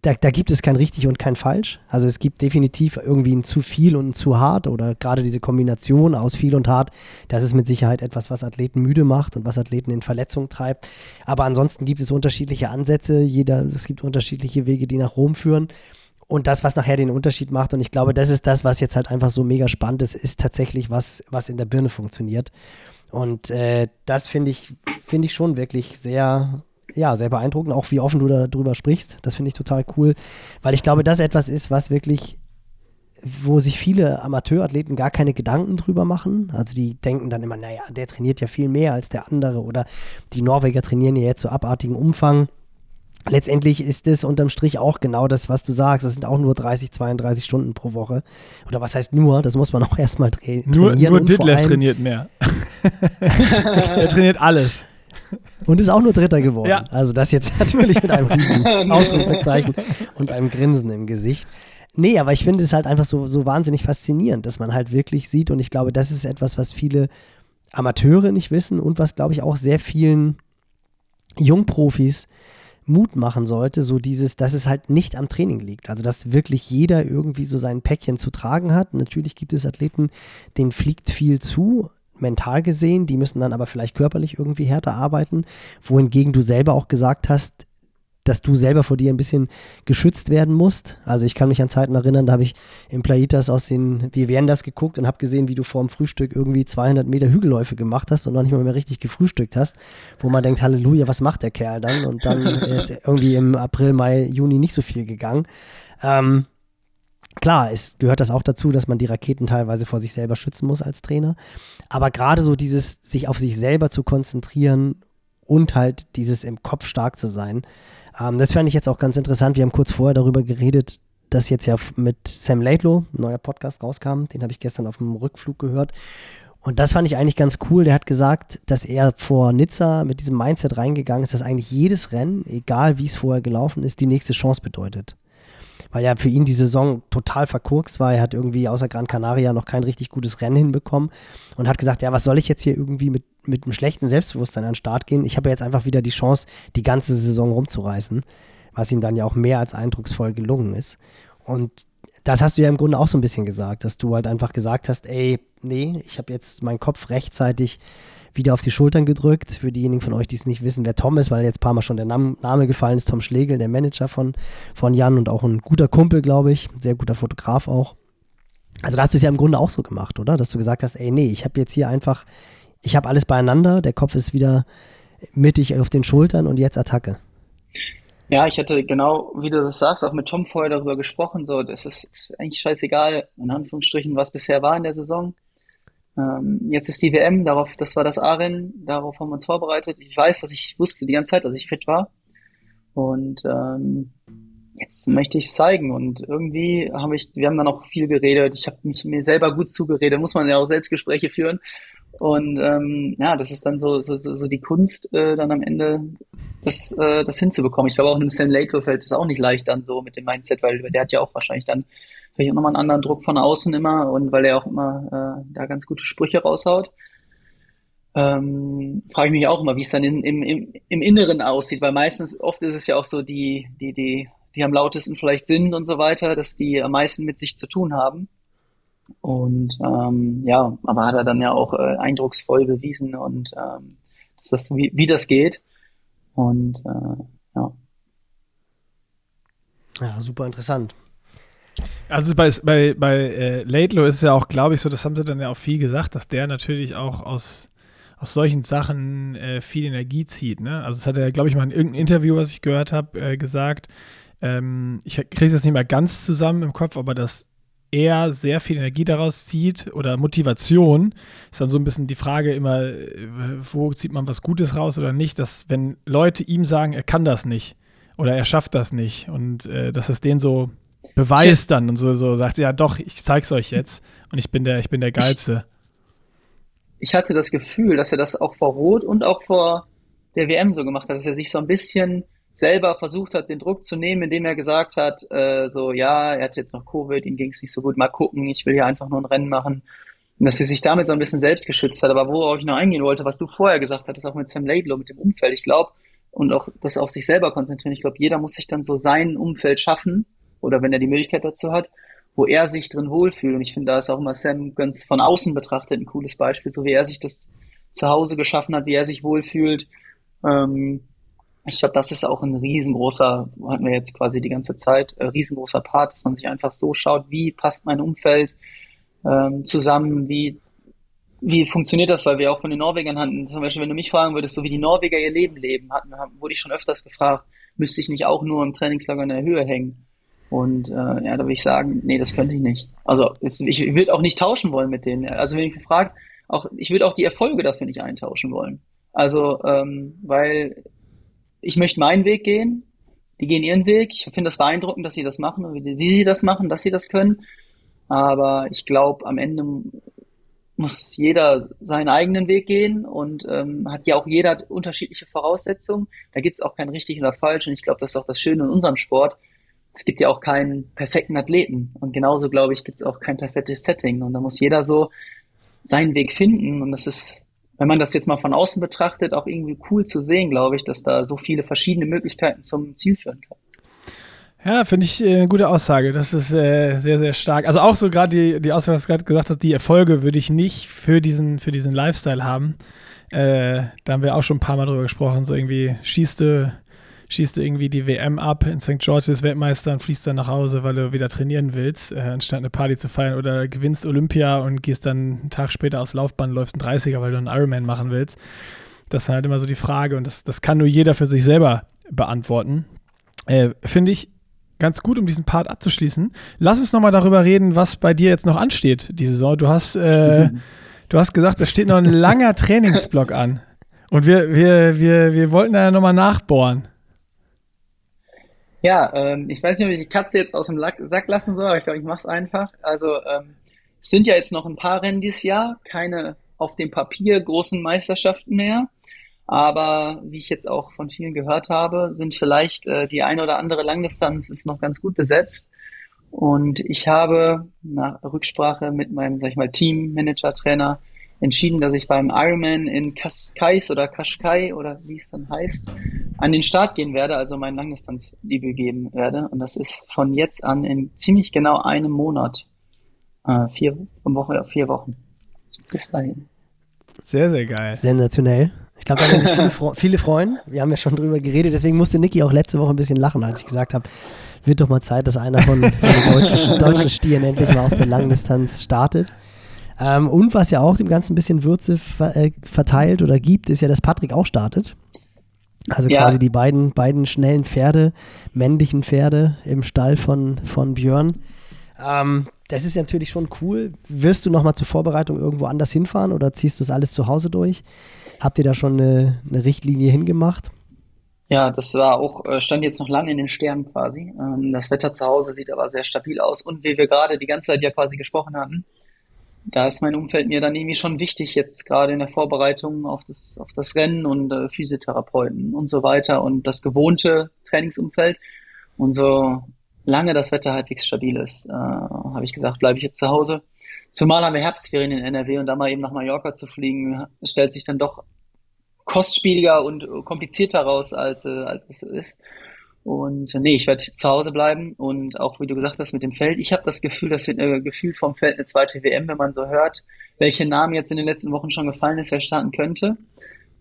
da, da, gibt es kein richtig und kein falsch. Also es gibt definitiv irgendwie ein zu viel und ein zu hart oder gerade diese Kombination aus viel und hart, das ist mit Sicherheit etwas, was Athleten müde macht und was Athleten in Verletzung treibt. Aber ansonsten gibt es unterschiedliche Ansätze, jeder, es gibt unterschiedliche Wege, die nach Rom führen. Und das, was nachher den Unterschied macht, und ich glaube, das ist das, was jetzt halt einfach so mega spannend ist, ist tatsächlich was, was in der Birne funktioniert. Und äh, das finde ich, finde ich schon wirklich sehr, ja, sehr beeindruckend, auch wie offen du darüber sprichst. Das finde ich total cool, weil ich glaube, das etwas ist, was wirklich, wo sich viele Amateurathleten gar keine Gedanken drüber machen. Also die denken dann immer, naja, der trainiert ja viel mehr als der andere oder die Norweger trainieren ja jetzt so abartigen Umfang. Letztendlich ist es unterm Strich auch genau das, was du sagst. Das sind auch nur 30, 32 Stunden pro Woche. Oder was heißt nur? Das muss man auch erstmal tra trainieren. Nur, nur Ditlev trainiert mehr. (laughs) er trainiert alles. Und ist auch nur Dritter geworden. Ja. Also das jetzt (laughs) natürlich mit einem riesen (laughs) Ausrufezeichen und einem Grinsen im Gesicht. Nee, aber ich finde es halt einfach so, so wahnsinnig faszinierend, dass man halt wirklich sieht und ich glaube, das ist etwas, was viele Amateure nicht wissen und was, glaube ich, auch sehr vielen Jungprofis Mut machen sollte, so dieses, dass es halt nicht am Training liegt. Also, dass wirklich jeder irgendwie so sein Päckchen zu tragen hat. Natürlich gibt es Athleten, denen fliegt viel zu, mental gesehen, die müssen dann aber vielleicht körperlich irgendwie härter arbeiten, wohingegen du selber auch gesagt hast, dass du selber vor dir ein bisschen geschützt werden musst. Also ich kann mich an Zeiten erinnern, da habe ich im Plaitas aus den Wir werden das geguckt und habe gesehen, wie du vor dem Frühstück irgendwie 200 Meter Hügelläufe gemacht hast und noch nicht mal mehr richtig gefrühstückt hast, wo man denkt, Halleluja, was macht der Kerl dann? Und dann (laughs) ist irgendwie im April, Mai, Juni nicht so viel gegangen. Ähm, Klar, es gehört das auch dazu, dass man die Raketen teilweise vor sich selber schützen muss als Trainer. Aber gerade so dieses, sich auf sich selber zu konzentrieren und halt dieses im Kopf stark zu sein, ähm, das fand ich jetzt auch ganz interessant. Wir haben kurz vorher darüber geredet, dass jetzt ja mit Sam Laidlow ein neuer Podcast rauskam. Den habe ich gestern auf dem Rückflug gehört. Und das fand ich eigentlich ganz cool. Der hat gesagt, dass er vor Nizza mit diesem Mindset reingegangen ist, dass eigentlich jedes Rennen, egal wie es vorher gelaufen ist, die nächste Chance bedeutet. Weil ja für ihn die Saison total verkurkst war. Er hat irgendwie außer Gran Canaria noch kein richtig gutes Rennen hinbekommen und hat gesagt, ja, was soll ich jetzt hier irgendwie mit, mit einem schlechten Selbstbewusstsein an den Start gehen? Ich habe jetzt einfach wieder die Chance, die ganze Saison rumzureißen, was ihm dann ja auch mehr als eindrucksvoll gelungen ist. Und das hast du ja im Grunde auch so ein bisschen gesagt, dass du halt einfach gesagt hast, ey, nee, ich habe jetzt meinen Kopf rechtzeitig wieder auf die Schultern gedrückt. Für diejenigen von euch, die es nicht wissen, wer Tom ist, weil jetzt ein paar Mal schon der Name gefallen ist, Tom Schlegel, der Manager von, von Jan und auch ein guter Kumpel, glaube ich, sehr guter Fotograf auch. Also da hast du es ja im Grunde auch so gemacht, oder? Dass du gesagt hast, ey, nee, ich habe jetzt hier einfach, ich habe alles beieinander, der Kopf ist wieder mittig auf den Schultern und jetzt Attacke. Ja, ich hatte genau, wie du das sagst, auch mit Tom vorher darüber gesprochen, so, das ist, ist eigentlich scheißegal, in Anführungsstrichen, was bisher war in der Saison. Ähm, jetzt ist die WM, darauf, das war das A-Rennen, darauf haben wir uns vorbereitet. Ich weiß, dass ich wusste die ganze Zeit, dass ich fit war. Und ähm, jetzt möchte ich zeigen. Und irgendwie habe ich, wir haben dann auch viel geredet. Ich habe mich mir selber gut zugeredet, muss man ja auch Selbstgespräche führen. Und ähm, ja, das ist dann so, so, so die Kunst, äh, dann am Ende das, äh, das hinzubekommen. Ich glaube auch einem Sam Lato fällt es auch nicht leicht dann so mit dem Mindset, weil der hat ja auch wahrscheinlich dann vielleicht auch nochmal einen anderen Druck von außen immer und weil er auch immer äh, da ganz gute Sprüche raushaut. Ähm, frage ich mich auch immer, wie es dann in, im, im, im Inneren aussieht, weil meistens, oft ist es ja auch so, die, die, die, die am lautesten vielleicht sind und so weiter, dass die am meisten mit sich zu tun haben. Und ähm, ja, aber hat er dann ja auch äh, eindrucksvoll bewiesen und ähm, dass das, wie, wie das geht. Und äh, ja. Ja, super interessant. Also bei, bei, bei äh, Laidlow ist es ja auch, glaube ich, so, das haben sie dann ja auch viel gesagt, dass der natürlich auch aus, aus solchen Sachen äh, viel Energie zieht. Ne? Also das hat er, glaube ich, mal in irgendeinem Interview, was ich gehört habe, äh, gesagt. Ähm, ich kriege das nicht mehr ganz zusammen im Kopf, aber dass er sehr viel Energie daraus zieht oder Motivation, ist dann so ein bisschen die Frage immer, äh, wo zieht man was Gutes raus oder nicht, dass wenn Leute ihm sagen, er kann das nicht oder er schafft das nicht und äh, dass es den so beweist dann und so, so sagt, ja doch, ich zeig's euch jetzt und ich bin der, ich bin der Geilste. Ich, ich hatte das Gefühl, dass er das auch vor Rot und auch vor der WM so gemacht hat, dass er sich so ein bisschen selber versucht hat, den Druck zu nehmen, indem er gesagt hat, äh, so, ja, er hat jetzt noch Covid, ihm ging es nicht so gut, mal gucken, ich will hier einfach nur ein Rennen machen. Und dass er sich damit so ein bisschen selbst geschützt hat. Aber worauf ich noch eingehen wollte, was du vorher gesagt hattest, auch mit Sam Laidlow, mit dem Umfeld, ich glaube, und auch das auf sich selber konzentrieren, ich glaube, jeder muss sich dann so sein Umfeld schaffen, oder wenn er die Möglichkeit dazu hat, wo er sich drin wohlfühlt. Und ich finde, da ist auch immer Sam ganz von außen betrachtet ein cooles Beispiel, so wie er sich das zu Hause geschaffen hat, wie er sich wohlfühlt. Ähm, ich glaube, das ist auch ein riesengroßer, hatten wir jetzt quasi die ganze Zeit, äh, riesengroßer Part, dass man sich einfach so schaut, wie passt mein Umfeld ähm, zusammen, wie, wie funktioniert das, weil wir auch von den Norwegern hatten, zum Beispiel, wenn du mich fragen würdest, so wie die Norweger ihr Leben leben, hatten, wurde ich schon öfters gefragt, müsste ich nicht auch nur im Trainingslager in der Höhe hängen? Und äh, ja, da würde ich sagen, nee, das könnte ich nicht. Also ich, ich würde auch nicht tauschen wollen mit denen. Also wenn ich mich fragt, auch ich würde auch die Erfolge dafür nicht eintauschen wollen. Also ähm, weil ich möchte meinen Weg gehen, die gehen ihren Weg. Ich finde das beeindruckend, dass sie das machen und wie, wie sie das machen, dass sie das können. Aber ich glaube, am Ende muss jeder seinen eigenen Weg gehen und ähm, hat ja auch jeder unterschiedliche Voraussetzungen. Da gibt es auch kein richtig oder falsch. Und ich glaube, das ist auch das Schöne in unserem Sport es gibt ja auch keinen perfekten Athleten. Und genauso, glaube ich, gibt es auch kein perfektes Setting. Und da muss jeder so seinen Weg finden. Und das ist, wenn man das jetzt mal von außen betrachtet, auch irgendwie cool zu sehen, glaube ich, dass da so viele verschiedene Möglichkeiten zum Ziel führen kann. Ja, finde ich äh, eine gute Aussage. Das ist äh, sehr, sehr stark. Also auch so gerade die, die Aussage, was gerade gesagt hast, die Erfolge würde ich nicht für diesen, für diesen Lifestyle haben. Äh, da haben wir auch schon ein paar Mal drüber gesprochen. So irgendwie schießt du schießt du irgendwie die WM ab in St. George's Weltmeister und fließt dann nach Hause, weil du wieder trainieren willst, äh, anstatt eine Party zu feiern oder gewinnst Olympia und gehst dann einen Tag später aus Laufbahn, läufst einen 30er, weil du einen Ironman machen willst. Das ist halt immer so die Frage und das, das kann nur jeder für sich selber beantworten. Äh, Finde ich ganz gut, um diesen Part abzuschließen. Lass uns nochmal darüber reden, was bei dir jetzt noch ansteht, die Saison. Du hast, äh, mhm. (laughs) du hast gesagt, da steht noch ein langer Trainingsblock an. Und wir, wir, wir, wir wollten da ja nochmal nachbohren. Ja, ähm, ich weiß nicht, ob ich die Katze jetzt aus dem Sack lassen soll, aber ich glaube, ich mache es einfach. Also ähm, es sind ja jetzt noch ein paar Rennen dieses Jahr, keine auf dem Papier großen Meisterschaften mehr. Aber wie ich jetzt auch von vielen gehört habe, sind vielleicht äh, die eine oder andere Langdistanz ist noch ganz gut besetzt. Und ich habe nach Rücksprache mit meinem, sag ich mal, Teammanager, Trainer entschieden, dass ich beim Ironman in Cascais oder Kashkai oder wie es dann heißt, an den Start gehen werde, also mein Langdistanzdebüt geben werde. Und das ist von jetzt an in ziemlich genau einem Monat. Äh, vier Woche, vier Wochen. Bis dahin. Sehr, sehr geil. Sensationell. Ich glaube, da werden sich viele, viele, freuen. Wir haben ja schon drüber geredet, deswegen musste Niki auch letzte Woche ein bisschen lachen, als ich gesagt habe, wird doch mal Zeit, dass einer von, von den deutschen, (laughs) deutschen Stieren endlich mal auf der Langdistanz startet. Ähm, und was ja auch dem Ganzen ein bisschen Würze ver äh, verteilt oder gibt, ist ja, dass Patrick auch startet. Also ja. quasi die beiden, beiden schnellen Pferde, männlichen Pferde im Stall von, von Björn. Ähm, das ist natürlich schon cool. Wirst du nochmal zur Vorbereitung irgendwo anders hinfahren oder ziehst du es alles zu Hause durch? Habt ihr da schon eine, eine Richtlinie hingemacht? Ja, das war auch, äh, stand jetzt noch lange in den Sternen quasi. Ähm, das Wetter zu Hause sieht aber sehr stabil aus. Und wie wir gerade die ganze Zeit ja quasi gesprochen hatten, da ist mein Umfeld mir dann irgendwie schon wichtig, jetzt gerade in der Vorbereitung auf das, auf das Rennen und äh, Physiotherapeuten und so weiter und das gewohnte Trainingsumfeld. Und so lange das Wetter halbwegs stabil ist, äh, habe ich gesagt, bleibe ich jetzt zu Hause. Zumal haben wir Herbstferien in NRW und da mal eben nach Mallorca zu fliegen, stellt sich dann doch kostspieliger und komplizierter raus, als, äh, als es ist. Und nee, ich werde zu Hause bleiben und auch wie du gesagt hast mit dem Feld, ich habe das Gefühl, das wird äh, gefühlt vom Feld eine zweite WM, wenn man so hört, welche Namen jetzt in den letzten Wochen schon gefallen ist, wer starten könnte.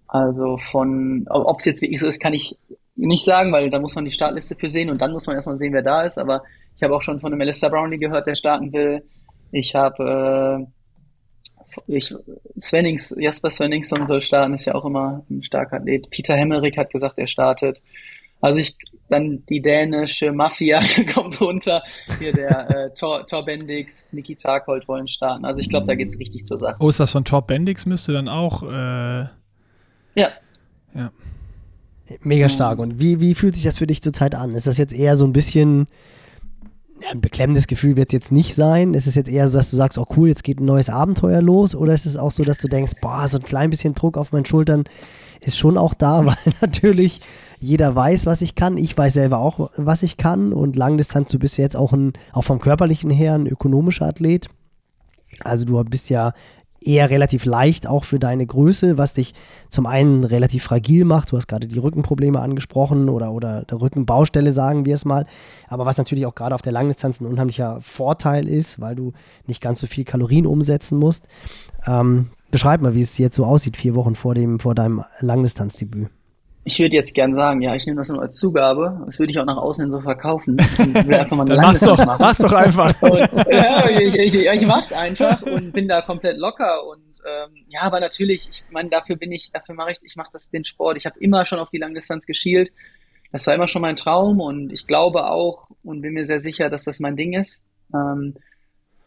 Also von, ob es jetzt wirklich so ist, kann ich nicht sagen, weil da muss man die Startliste für sehen und dann muss man erstmal sehen, wer da ist. Aber ich habe auch schon von einem Melissa Brownlee gehört, der starten will. Ich habe äh, ich, Svennings, Jasper Svenningsson soll starten, ist ja auch immer ein starker Athlet. Peter Hemmerich hat gesagt, er startet. Also ich, dann die dänische Mafia (laughs) kommt runter. Hier der äh, Tor, Tor Bendix, Niki Tarkold wollen starten. Also ich glaube, da geht's richtig zur Sache. Oh, ist das von Tor Bendix müsste dann auch äh, Ja. Ja. Mega stark. Und wie, wie fühlt sich das für dich zurzeit an? Ist das jetzt eher so ein bisschen ja, ein beklemmendes Gefühl wird es jetzt nicht sein. Ist es jetzt eher so, dass du sagst, oh cool, jetzt geht ein neues Abenteuer los? Oder ist es auch so, dass du denkst, boah, so ein klein bisschen Druck auf meinen Schultern ist schon auch da, (laughs) weil natürlich jeder weiß, was ich kann. Ich weiß selber auch, was ich kann. Und Langdistanz, du bist ja jetzt auch, ein, auch vom körperlichen her ein ökonomischer Athlet. Also du bist ja eher relativ leicht, auch für deine Größe, was dich zum einen relativ fragil macht. Du hast gerade die Rückenprobleme angesprochen oder, oder der Rückenbaustelle, sagen wir es mal. Aber was natürlich auch gerade auf der Langdistanz ein unheimlicher Vorteil ist, weil du nicht ganz so viel Kalorien umsetzen musst. Ähm, beschreib mal, wie es jetzt so aussieht, vier Wochen vor, dem, vor deinem Langdistanzdebüt. Ich würde jetzt gern sagen, ja, ich nehme das nur als Zugabe. Das würde ich auch nach außen hin so verkaufen. Ich will (laughs) einfach mal eine mach's doch, machen. Mach's doch einfach. (laughs) Und, ja, ich, ich, ich mach's einfach und bin da komplett locker und ähm, ja, aber natürlich, ich meine, dafür bin ich, dafür mache ich, ich mache das den Sport. Ich habe immer schon auf die Langdistanz geschielt. Das war immer schon mein Traum und ich glaube auch und bin mir sehr sicher, dass das mein Ding ist. Ähm,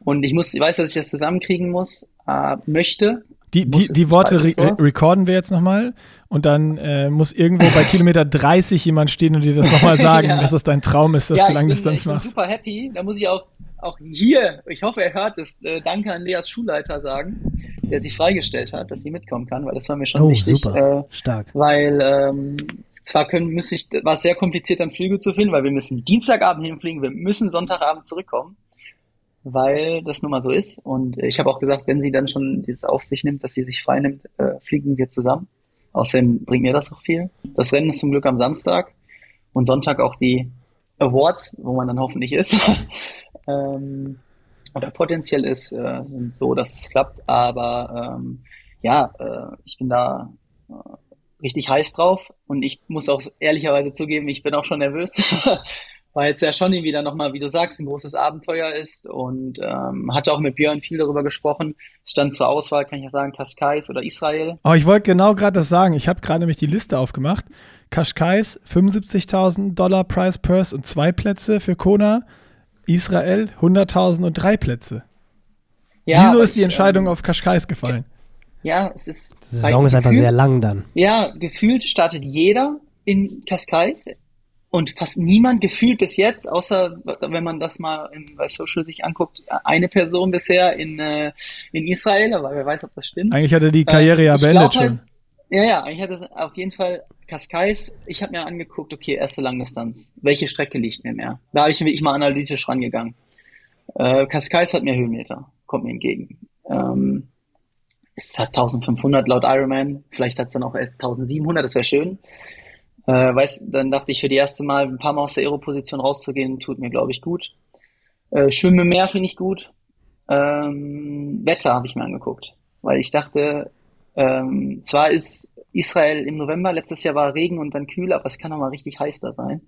und ich muss, ich weiß, dass ich das zusammenkriegen muss, äh, möchte, die, die, die Worte re recorden wir jetzt nochmal und dann äh, muss irgendwo bei Kilometer 30 jemand stehen und dir das nochmal (laughs) sagen, ja. dass es dein Traum ist, dass ja, du Langdistanz machst. Ich bin super happy. Da muss ich auch, auch hier, ich hoffe, er hört es, äh, danke an Leas Schulleiter sagen, der sich freigestellt hat, dass sie mitkommen kann, weil das war mir schon oh, wichtig. Super. Äh, Stark. Weil ähm, zwar können, müsste ich, war es sehr kompliziert, dann Flüge zu finden, weil wir müssen Dienstagabend hinfliegen, wir müssen Sonntagabend zurückkommen weil das nun mal so ist. Und ich habe auch gesagt, wenn sie dann schon dieses auf sich nimmt, dass sie sich frei nimmt, äh, fliegen wir zusammen. Außerdem bringt mir das auch viel. Das Rennen ist zum Glück am Samstag und Sonntag auch die Awards, wo man dann hoffentlich ist. (laughs) ähm, oder potenziell ist, äh, so, dass es klappt. Aber ähm, ja, äh, ich bin da äh, richtig heiß drauf und ich muss auch ehrlicherweise zugeben, ich bin auch schon nervös, (laughs) weil es ja schon wieder nochmal, wie du sagst, ein großes Abenteuer ist und ähm, hatte auch mit Björn viel darüber gesprochen. Es stand zur Auswahl, kann ich ja sagen, Cascais oder Israel. Oh, ich wollte genau gerade das sagen. Ich habe gerade nämlich die Liste aufgemacht. Cascais 75.000 Dollar Price Purse und zwei Plätze für Kona. Israel 100.000 und drei Plätze. Ja, Wieso ist die Entscheidung ähm, auf Cascais gefallen? Ja, es ist. Die Saison ist einfach sehr lang dann. Ja, gefühlt startet jeder in Cascais und fast niemand gefühlt bis jetzt, außer wenn man das mal in, bei Social sich anguckt, eine Person bisher in, äh, in Israel, aber wer weiß, ob das stimmt. Eigentlich hat er die Karriere äh, ja beendet schon. Halt, Ja, ja, ich hatte auf jeden Fall Cascais. Ich habe mir angeguckt, okay, erste Langdistanz. Welche Strecke liegt mir mehr? Da habe ich wirklich mal analytisch rangegangen. Äh, Cascais hat mehr Höhenmeter, kommt mir entgegen. Ähm, es hat 1500 laut Ironman, vielleicht hat es dann auch 1700, das wäre schön. Äh, weiß, dann dachte ich, für die erste Mal ein paar Mal aus der Aero-Position rauszugehen, tut mir, glaube ich, gut. Äh, Schwimmen im Meer finde ich gut. Ähm, Wetter habe ich mir angeguckt, weil ich dachte, ähm, zwar ist Israel im November, letztes Jahr war Regen und dann kühl, aber es kann auch mal richtig heiß da sein.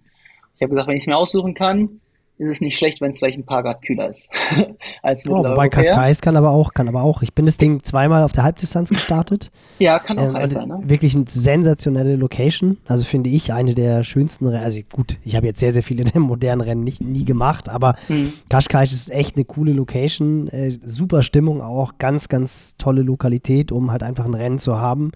Ich habe gesagt, wenn ich es mir aussuchen kann, ist es nicht schlecht, wenn es vielleicht ein paar Grad kühler ist. (laughs) als oh, wobei Cascais kann aber auch, kann aber auch. Ich bin das Ding zweimal auf der Halbdistanz gestartet. ja, kann auch ähm, heiß also sein. Ne? Wirklich eine sensationelle Location. Also finde ich eine der schönsten Rennen. Also gut, ich habe jetzt sehr, sehr viele (laughs) der modernen Rennen nicht, nie gemacht, aber hm. Cascais ist echt eine coole Location. Äh, super Stimmung auch, ganz, ganz tolle Lokalität, um halt einfach ein Rennen zu haben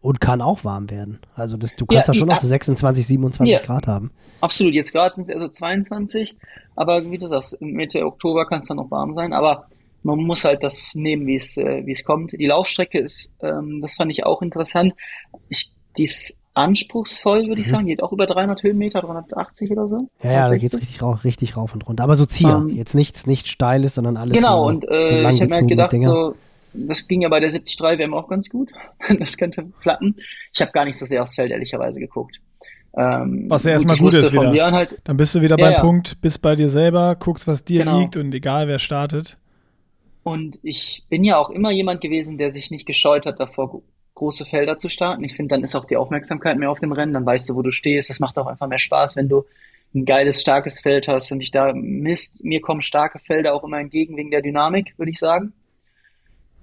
und kann auch warm werden. Also das, du kannst ja, da schon noch so 26, 27 ja, Grad haben. Absolut, jetzt gerade sind es eher so 22, aber wie du sagst, Mitte Oktober kann es dann noch warm sein, aber man muss halt das nehmen, wie es äh, wie es kommt. Die Laufstrecke ist, ähm, das fand ich auch interessant. Ich, die ist anspruchsvoll, würde mhm. ich sagen. Geht auch über 300 Höhenmeter, 380 oder so. Ja, ja, da geht es richtig rauf, richtig rauf und runter. Aber so Zier, um, ähm, jetzt nichts, nichts Steiles, sondern alles Genau, so, und äh, so ich habe mir halt gedacht, Dinger. so, das ging ja bei der 73 WM auch ganz gut. (laughs) das könnte klappen. Ich habe gar nicht so sehr aufs Feld ehrlicherweise geguckt. Ähm, was ja erstmal gut ist wieder. Halt, Dann bist du wieder ja, beim ja. Punkt, bist bei dir selber, guckst, was dir genau. liegt und egal wer startet. Und ich bin ja auch immer jemand gewesen, der sich nicht gescheut hat, davor große Felder zu starten. Ich finde, dann ist auch die Aufmerksamkeit mehr auf dem Rennen, dann weißt du, wo du stehst. Das macht auch einfach mehr Spaß, wenn du ein geiles, starkes Feld hast und ich da misst. Mir kommen starke Felder auch immer entgegen wegen der Dynamik, würde ich sagen.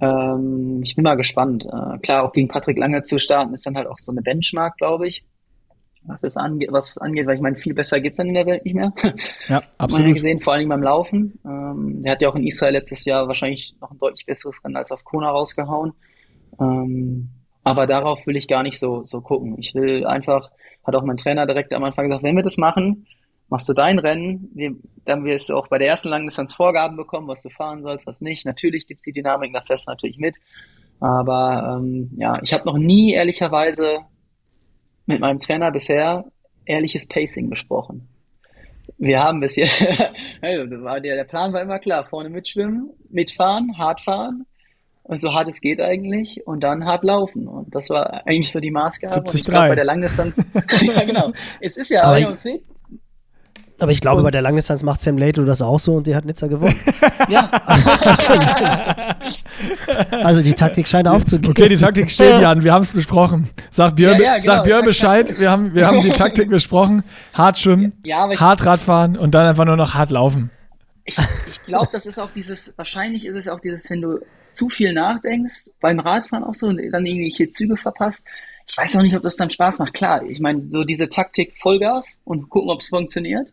Ähm, ich bin mal gespannt. Äh, klar, auch gegen Patrick Lange zu starten, ist dann halt auch so eine Benchmark, glaube ich. Was das angeht, was angeht, weil ich meine, viel besser geht's dann in der Welt nicht mehr. (laughs) Ja, absolut. Man gesehen, vor allem beim Laufen. Ähm, der hat ja auch in Israel letztes Jahr wahrscheinlich noch ein deutlich besseres Rennen als auf Kona rausgehauen. Ähm, aber darauf will ich gar nicht so, so gucken. Ich will einfach, hat auch mein Trainer direkt am Anfang gesagt, wenn wir das machen, machst du dein Rennen, dann wirst du auch bei der ersten Langdistanz Vorgaben bekommen, was du fahren sollst, was nicht. Natürlich gibt's die Dynamik, fährst du natürlich mit. Aber ähm, ja, ich habe noch nie ehrlicherweise mit meinem Trainer bisher ehrliches Pacing besprochen. Wir haben bisher, also (laughs) der, der Plan war immer klar, vorne mitschwimmen, mitfahren, hart fahren und so hart es geht eigentlich und dann hart laufen. Und das war eigentlich so die Maßgabe. 73. Und ich glaub, bei der Langdistanz, (laughs) (laughs) ja genau, es ist ja, aber ich, aber ich glaube, und bei der Langdistanz macht Sam Lato das auch so und die hat Nizza gewonnen. (laughs) ja. (laughs) also die Taktik scheint aufzugehen. Okay, die Taktik steht, Jan, wir haben es besprochen. Sag Björn, ja, ja, genau. sag Björn Bescheid, wir haben, wir haben die Taktik besprochen. Hart schwimmen, ja, hart Radfahren und dann einfach nur noch hart laufen. Ich, ich glaube, das ist auch dieses, wahrscheinlich ist es auch dieses, wenn du zu viel nachdenkst, beim Radfahren auch so und dann irgendwelche Züge verpasst, ich weiß auch nicht, ob das dann Spaß macht. Klar, ich meine, so diese Taktik Vollgas und gucken, ob es funktioniert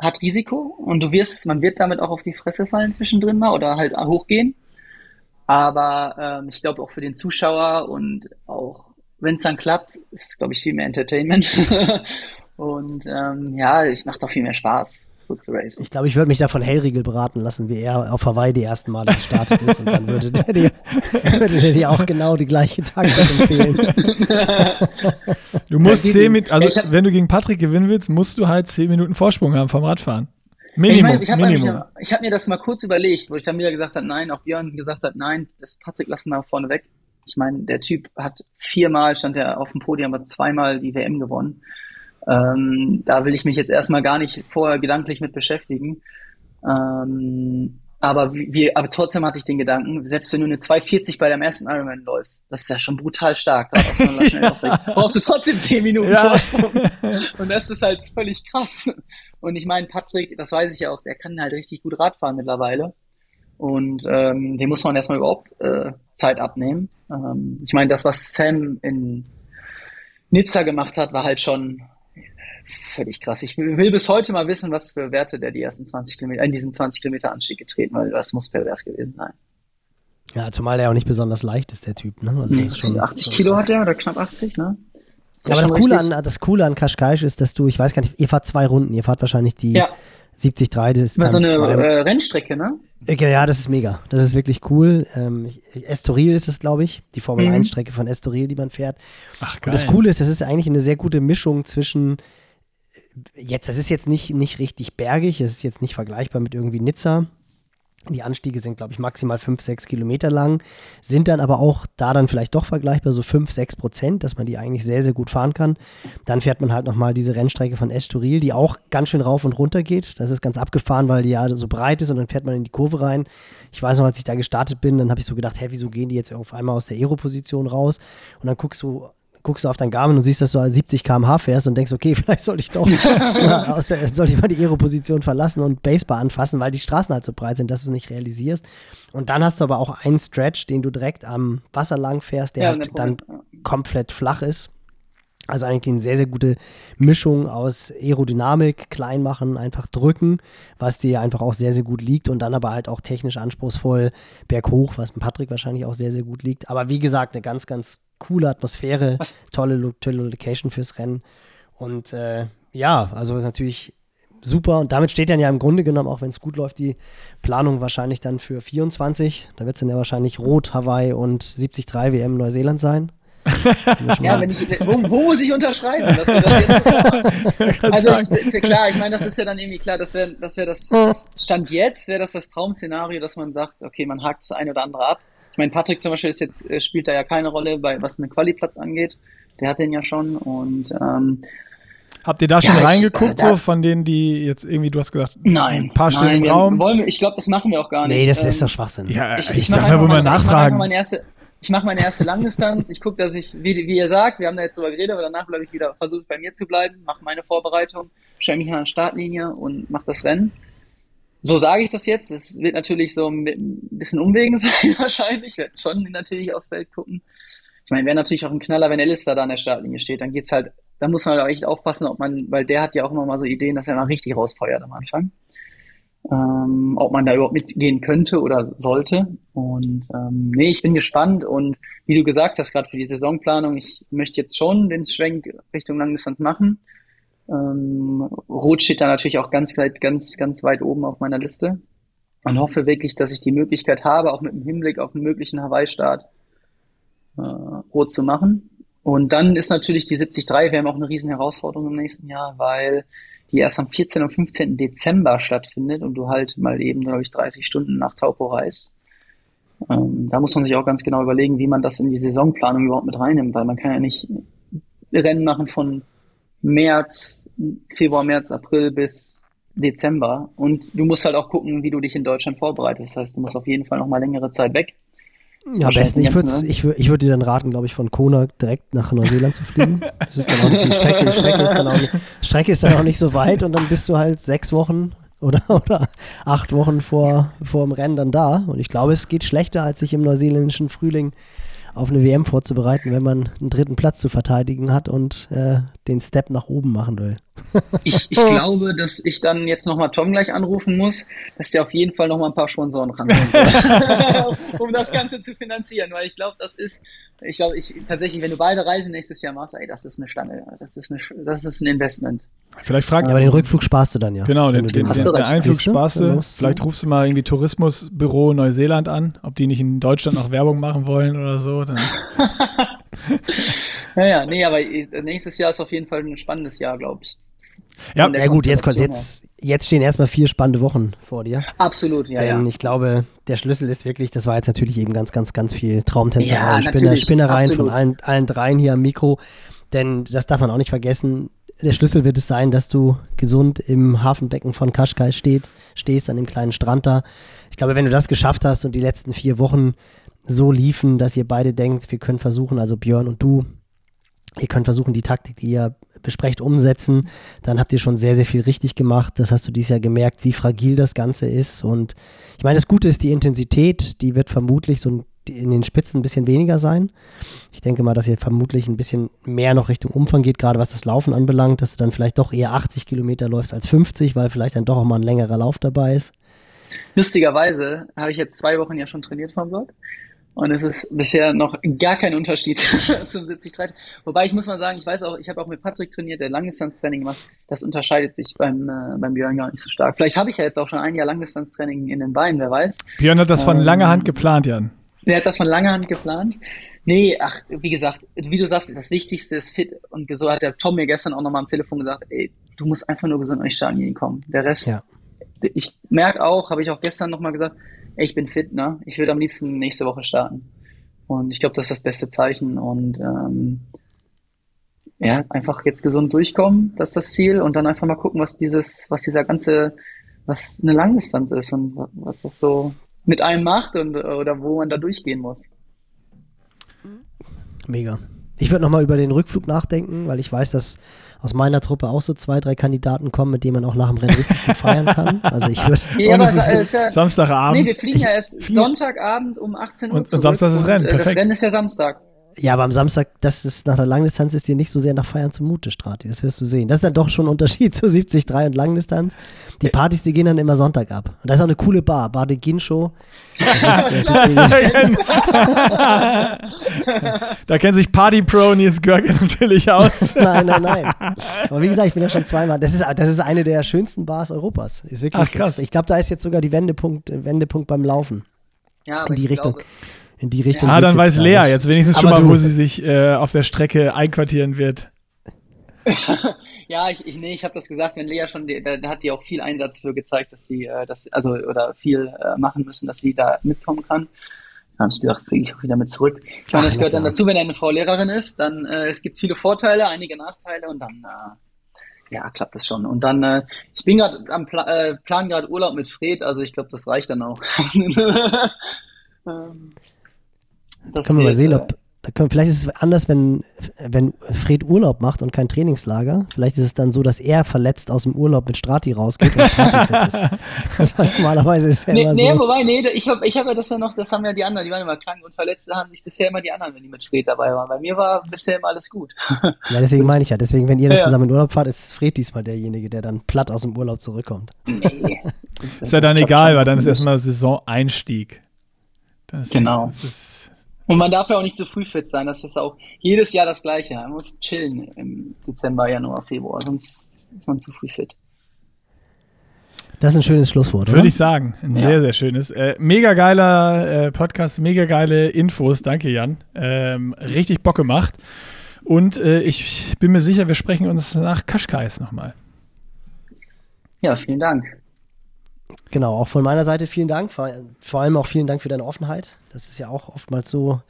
hat Risiko und du wirst, man wird damit auch auf die Fresse fallen zwischendrin mal oder halt hochgehen. Aber ähm, ich glaube auch für den Zuschauer und auch wenn es dann klappt, ist glaube ich viel mehr Entertainment. (laughs) und ähm, ja, es macht auch viel mehr Spaß so zu racen. Ich glaube, ich würde mich da von Hellriegel beraten lassen, wie er auf Hawaii die ersten Male gestartet ist und dann würde der dir, (laughs) würde der dir auch genau die gleiche Taktik empfehlen. Du musst ja, zehn Minuten, also hab, wenn du gegen Patrick gewinnen willst, musst du halt zehn Minuten Vorsprung haben vom Radfahren. Minimum. Ich, mein, ich habe hab mir das mal kurz überlegt, wo ich dann wieder gesagt habe, nein, auch Björn gesagt hat, nein, das Patrick lassen wir vorne weg. Ich meine, der Typ hat viermal, stand er auf dem Podium, hat zweimal die WM gewonnen. Ähm, da will ich mich jetzt erstmal gar nicht vorher gedanklich mit beschäftigen. Ähm, aber, wie, aber trotzdem hatte ich den Gedanken, selbst wenn du eine 240 bei deinem ersten Ironman läufst, das ist ja schon brutal stark. Da (laughs) brauchst du trotzdem 10 Minuten ja. (laughs) Und das ist halt völlig krass. Und ich meine, Patrick, das weiß ich ja auch, der kann halt richtig gut Radfahren mittlerweile. Und ähm, dem muss man erstmal überhaupt äh, Zeit abnehmen. Ähm, ich meine, das, was Sam in Nizza gemacht hat, war halt schon völlig krass. Ich will bis heute mal wissen, was für Werte der die ersten 20 Kilometer, in diesem 20 Kilometer Anstieg getreten, weil das muss pervers gewesen sein. Ja, zumal er auch nicht besonders leicht ist, der Typ. Ne? Also das ist schon 80 Kilo hat er oder knapp 80, ne? Ja, aber das Coole, an, das Coole an Kashkaisch ist, dass du, ich weiß gar nicht, ihr fahrt zwei Runden, ihr fahrt wahrscheinlich die ja. 73 das ist so eine äh, Rennstrecke, ne? Ja, das ist mega. Das ist wirklich cool. Ähm, Estoril ist es, glaube ich, die Formel mhm. 1-Strecke von Estoril, die man fährt. Ach, geil. Und das Coole ist, das ist eigentlich eine sehr gute Mischung zwischen jetzt, das ist jetzt nicht, nicht richtig bergig, es ist jetzt nicht vergleichbar mit irgendwie Nizza, die Anstiege sind, glaube ich, maximal 5, 6 Kilometer lang, sind dann aber auch da dann vielleicht doch vergleichbar, so 5, 6 Prozent, dass man die eigentlich sehr, sehr gut fahren kann. Dann fährt man halt nochmal diese Rennstrecke von Estoril, die auch ganz schön rauf und runter geht. Das ist ganz abgefahren, weil die ja so breit ist und dann fährt man in die Kurve rein. Ich weiß noch, als ich da gestartet bin, dann habe ich so gedacht, hä, wieso gehen die jetzt auf einmal aus der Aero-Position raus? Und dann guckst du guckst du auf dein Garmin und siehst, dass du 70 km/h fährst und denkst, okay, (laughs) vielleicht sollte ich doch (laughs) aus der, sollte ich mal die Aero-Position verlassen und Basebar anfassen, weil die Straßen halt so breit sind, dass du es nicht realisierst. Und dann hast du aber auch einen Stretch, den du direkt am Wasser lang fährst, der ja, halt dann komplett flach ist. Also eigentlich eine sehr, sehr gute Mischung aus Aerodynamik, klein machen, einfach drücken, was dir einfach auch sehr, sehr gut liegt und dann aber halt auch technisch anspruchsvoll berghoch, was mit Patrick wahrscheinlich auch sehr, sehr gut liegt. Aber wie gesagt, eine ganz, ganz coole Atmosphäre, tolle, tolle Location fürs Rennen. Und äh, ja, also ist natürlich super. Und damit steht dann ja im Grunde genommen, auch wenn es gut läuft, die Planung wahrscheinlich dann für 24. Da wird es dann ja wahrscheinlich Rot, Hawaii und 73 WM Neuseeland sein. (laughs) ja, wenn ich, wo, wo, muss ich unterschreiben? Dass wir das (laughs) also ich, ist ja klar, ich meine, das ist ja dann irgendwie klar, das wäre das, wär das, das Stand jetzt, wäre das das Traum-Szenario, dass man sagt, okay, man hakt das eine oder andere ab. Ich meine, Patrick zum Beispiel ist jetzt, äh, spielt da ja keine Rolle, bei, was einen Qualiplatz angeht. Der hat den ja schon und ähm, Habt ihr da schon ja, reingeguckt, ich, äh, so von denen, die jetzt irgendwie, du hast gesagt, nein, ein paar Stunden im Raum? Wollen, ich glaube, das machen wir auch gar nicht. Nee, das ähm, ist doch Schwachsinn. Ja, ich, ich, ich darf ja wohl mal nachfragen. Ich mache meine erste, ich mache meine erste Langdistanz. ich gucke, dass ich, wie, wie ihr sagt, wir haben da jetzt drüber geredet, aber danach bleibe ich wieder, versuche bei mir zu bleiben, mache meine Vorbereitung, stelle mich an der Startlinie und mache das Rennen. So sage ich das jetzt. Es wird natürlich so ein bisschen Umwegen (laughs) sein wahrscheinlich. Ich werde schon natürlich aufs Feld gucken. Ich meine, wäre natürlich auch ein Knaller, wenn Alistair da an der Startlinie steht. Dann geht's halt, da muss man halt auch echt aufpassen, ob man, weil der hat ja auch immer mal so Ideen, dass er mal richtig rausfeuert am Anfang. Ähm, ob man da überhaupt mitgehen könnte oder sollte. Und ähm, nee, ich bin gespannt und wie du gesagt hast, gerade für die Saisonplanung, ich möchte jetzt schon den Schwenk Richtung Langdistanz machen. Ähm, Rot steht da natürlich auch ganz weit, ganz, ganz weit oben auf meiner Liste. Und hoffe wirklich, dass ich die Möglichkeit habe, auch mit dem Hinblick auf einen möglichen Hawaii-Start äh, Rot zu machen. Und dann ist natürlich die 73 WM auch eine riesen Herausforderung im nächsten Jahr, weil die erst am 14. und 15. Dezember stattfindet und du halt mal eben, glaube ich, 30 Stunden nach Taupo reist. Ähm, da muss man sich auch ganz genau überlegen, wie man das in die Saisonplanung überhaupt mit reinnimmt, weil man kann ja nicht Rennen machen von März Februar, März, April bis Dezember. Und du musst halt auch gucken, wie du dich in Deutschland vorbereitest. Das heißt, du musst auf jeden Fall noch mal längere Zeit weg. Ja, am besten, ich würde ich, würd, ich würd dir dann raten, glaube ich, von Kona direkt nach Neuseeland zu fliegen. Das ist dann auch nicht, die Strecke, die Strecke ist dann auch nicht, Strecke ist dann auch nicht so weit und dann bist du halt sechs Wochen oder, (laughs) oder acht Wochen vor, vor dem Rennen dann da. Und ich glaube, es geht schlechter, als sich im neuseeländischen Frühling auf eine WM vorzubereiten, wenn man einen dritten Platz zu verteidigen hat und äh, den Step nach oben machen will. (laughs) ich, ich glaube, dass ich dann jetzt nochmal Tom gleich anrufen muss, dass der auf jeden Fall nochmal ein paar Sponsoren rankommt, (laughs) (laughs) um das Ganze zu finanzieren, weil ich glaube, das ist, ich glaube, ich tatsächlich, wenn du beide Reisen nächstes Jahr machst, ey, das ist eine Stange, das ist, eine, das ist ein Investment. Vielleicht fragt ja, aber den Rückflug sparst du dann ja. Genau, den, den, den, den Einflug sparst du. Vielleicht rufst du mal irgendwie Tourismusbüro Neuseeland an, ob die nicht in Deutschland noch Werbung machen wollen oder so. Dann. (laughs) naja, nee, aber nächstes Jahr ist auf jeden Fall ein spannendes Jahr, glaube ich. Ja, ja gut, jetzt, jetzt, jetzt stehen erstmal vier spannende Wochen vor dir. Absolut, ja. Denn ja. ich glaube, der Schlüssel ist wirklich, das war jetzt natürlich eben ganz, ganz, ganz viel Traumtänzerei, ja, Spinner, Spinnereien von allen, allen dreien hier am Mikro. Denn das darf man auch nicht vergessen, der Schlüssel wird es sein, dass du gesund im Hafenbecken von Kaschkai steht, stehst, an dem kleinen Strand da. Ich glaube, wenn du das geschafft hast und die letzten vier Wochen so liefen, dass ihr beide denkt, wir können versuchen, also Björn und du, ihr könnt versuchen, die Taktik, die ihr besprecht, umsetzen, dann habt ihr schon sehr, sehr viel richtig gemacht. Das hast du dieses Jahr gemerkt, wie fragil das Ganze ist. Und ich meine, das Gute ist die Intensität, die wird vermutlich so in den Spitzen ein bisschen weniger sein. Ich denke mal, dass ihr vermutlich ein bisschen mehr noch Richtung Umfang geht, gerade was das Laufen anbelangt, dass du dann vielleicht doch eher 80 Kilometer läufst als 50, weil vielleicht dann doch auch mal ein längerer Lauf dabei ist. Lustigerweise habe ich jetzt zwei Wochen ja schon trainiert vom Blog Und es ist bisher noch gar kein Unterschied (laughs) zum 70 30. Wobei ich muss mal sagen, ich weiß auch, ich habe auch mit Patrick trainiert, der Langdistanztraining macht. Das unterscheidet sich beim, äh, beim Björn gar nicht so stark. Vielleicht habe ich ja jetzt auch schon ein Jahr Langdistanztraining in den Beinen, wer weiß. Björn hat das von ähm, langer Hand geplant, Jan. Der hat das von langer Hand geplant. Nee, ach, wie gesagt, wie du sagst, das Wichtigste ist fit und so hat der Tom mir gestern auch nochmal am Telefon gesagt, ey, du musst einfach nur gesund und nicht starten kommen. Der Rest, ja. ich merke auch, habe ich auch gestern nochmal gesagt, ey, ich bin fit, ne? Ich würde am liebsten nächste Woche starten. Und ich glaube, das ist das beste Zeichen. Und ähm, ja, einfach jetzt gesund durchkommen, das ist das Ziel. Und dann einfach mal gucken, was dieses, was dieser ganze, was eine Langdistanz ist und was das so mit einem macht und oder wo man da durchgehen muss. Mega. Ich würde nochmal über den Rückflug nachdenken, weil ich weiß, dass aus meiner Truppe auch so zwei, drei Kandidaten kommen, mit denen man auch nach dem Rennen richtig gut feiern kann. Also ich würde. (laughs) Ja, aber ist ja, Samstagabend. Nee, wir fliegen ja erst Sonntagabend um 18 Uhr. Und, und Samstag ist das Rennen. Perfekt. Das Rennen ist ja Samstag. Ja, aber am Samstag, das ist nach der Langdistanz, ist dir nicht so sehr nach Feiern zumute, Strati. Das wirst du sehen. Das ist dann doch schon ein Unterschied (laughs) zu 73 und Langdistanz. Die Partys, die gehen dann immer Sonntag ab. Und das ist auch eine coole Bar, Bar de Ginshow. Äh, (laughs) (laughs) da kennt sich Party Pro Nils Görge natürlich aus. nein, nein, nein. Aber wie gesagt, ich bin ja schon zweimal. Das ist, das ist eine der schönsten Bars Europas. Ist wirklich Ach, krass. Ich glaube, da ist jetzt sogar die Wendepunkt, Wendepunkt beim Laufen. Ja, aber in die Richtung. Glaube, in die Richtung. Ja, ah, dann weiß Lea jetzt wenigstens Aber schon mal, wo sie sich äh, auf der Strecke einquartieren wird. (laughs) ja, ich, ich, nee, ich habe das gesagt, wenn Lea schon, da, da, hat die auch viel Einsatz für gezeigt, dass sie, äh, dass, also oder viel äh, machen müssen, dass sie da mitkommen kann. Da habe ich gedacht, kriege ich auch wieder mit zurück. Ich meine, das gehört dann dazu, wenn eine Frau Lehrerin ist, dann äh, es gibt viele Vorteile, einige Nachteile und dann äh, ja, klappt das schon. Und dann, äh, ich bin gerade am Pla äh, Plan gerade Urlaub mit Fred, also ich glaube, das reicht dann auch. (laughs) ähm, das können wir mal sehen, ob. Da können, vielleicht ist es anders, wenn, wenn Fred Urlaub macht und kein Trainingslager. Vielleicht ist es dann so, dass er verletzt aus dem Urlaub mit Strati rausgeht und Strati fit ist. (laughs) Das normalerweise ist ja nee, immer nee, so. wobei, nee, ich habe ich hab ja das ja noch, das haben ja die anderen, die waren immer krank und verletzt, da haben sich bisher immer die anderen, wenn die mit Fred dabei waren. Bei mir war bisher immer alles gut. Ja, deswegen meine ich ja. Deswegen, wenn ihr dann ja. zusammen in Urlaub fahrt, ist Fred diesmal derjenige, der dann platt aus dem Urlaub zurückkommt. Nee. ist ja dann egal, weil dann ist erstmal Saison-Einstieg. genau. Das ist und man darf ja auch nicht zu früh fit sein. Das ist auch jedes Jahr das Gleiche. Man muss chillen im Dezember, Januar, Februar, sonst ist man zu früh fit. Das ist ein schönes Schlusswort, oder? Würde ich sagen. Ein ja. sehr, sehr schönes. Äh, mega geiler äh, Podcast, mega geile Infos. Danke, Jan. Ähm, richtig Bock gemacht. Und äh, ich bin mir sicher, wir sprechen uns nach Kaschkais nochmal. Ja, vielen Dank. Genau, auch von meiner Seite vielen Dank. Vor, vor, allem auch vielen Dank für deine Offenheit. Das ist ja auch oftmals so,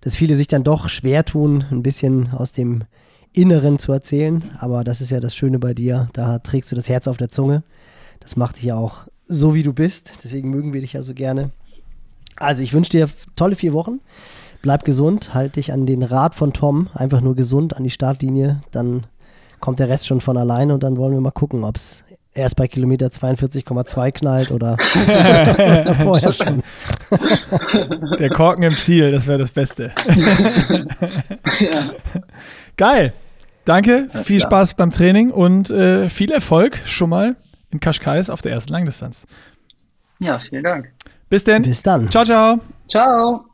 dass viele sich dann doch schwer tun, ein bisschen aus dem Inneren zu erzählen. Aber das ist ja das Schöne bei dir. Da trägst du das Herz auf der Zunge. Das macht dich ja auch so, wie du bist. Deswegen mögen wir dich ja so gerne. Also, ich wünsche dir tolle vier Wochen. Bleib gesund, halt dich an den Rat von Tom, einfach nur gesund an die Startlinie. Dann kommt der Rest schon von alleine und dann wollen wir mal gucken, ob es erst bei Kilometer 42,2 knallt oder, (laughs) (laughs) vorher schon. (laughs) Der Korken im Ziel, das wäre das Beste. ja. Geil. Danke, Alles viel klar. Spaß beim Training und äh, viel Erfolg schon mal in Kaschkais auf der ersten Langdistanz. Ja, vielen Dank. Bis denn. Bis dann. Ciao, ciao. Ciao.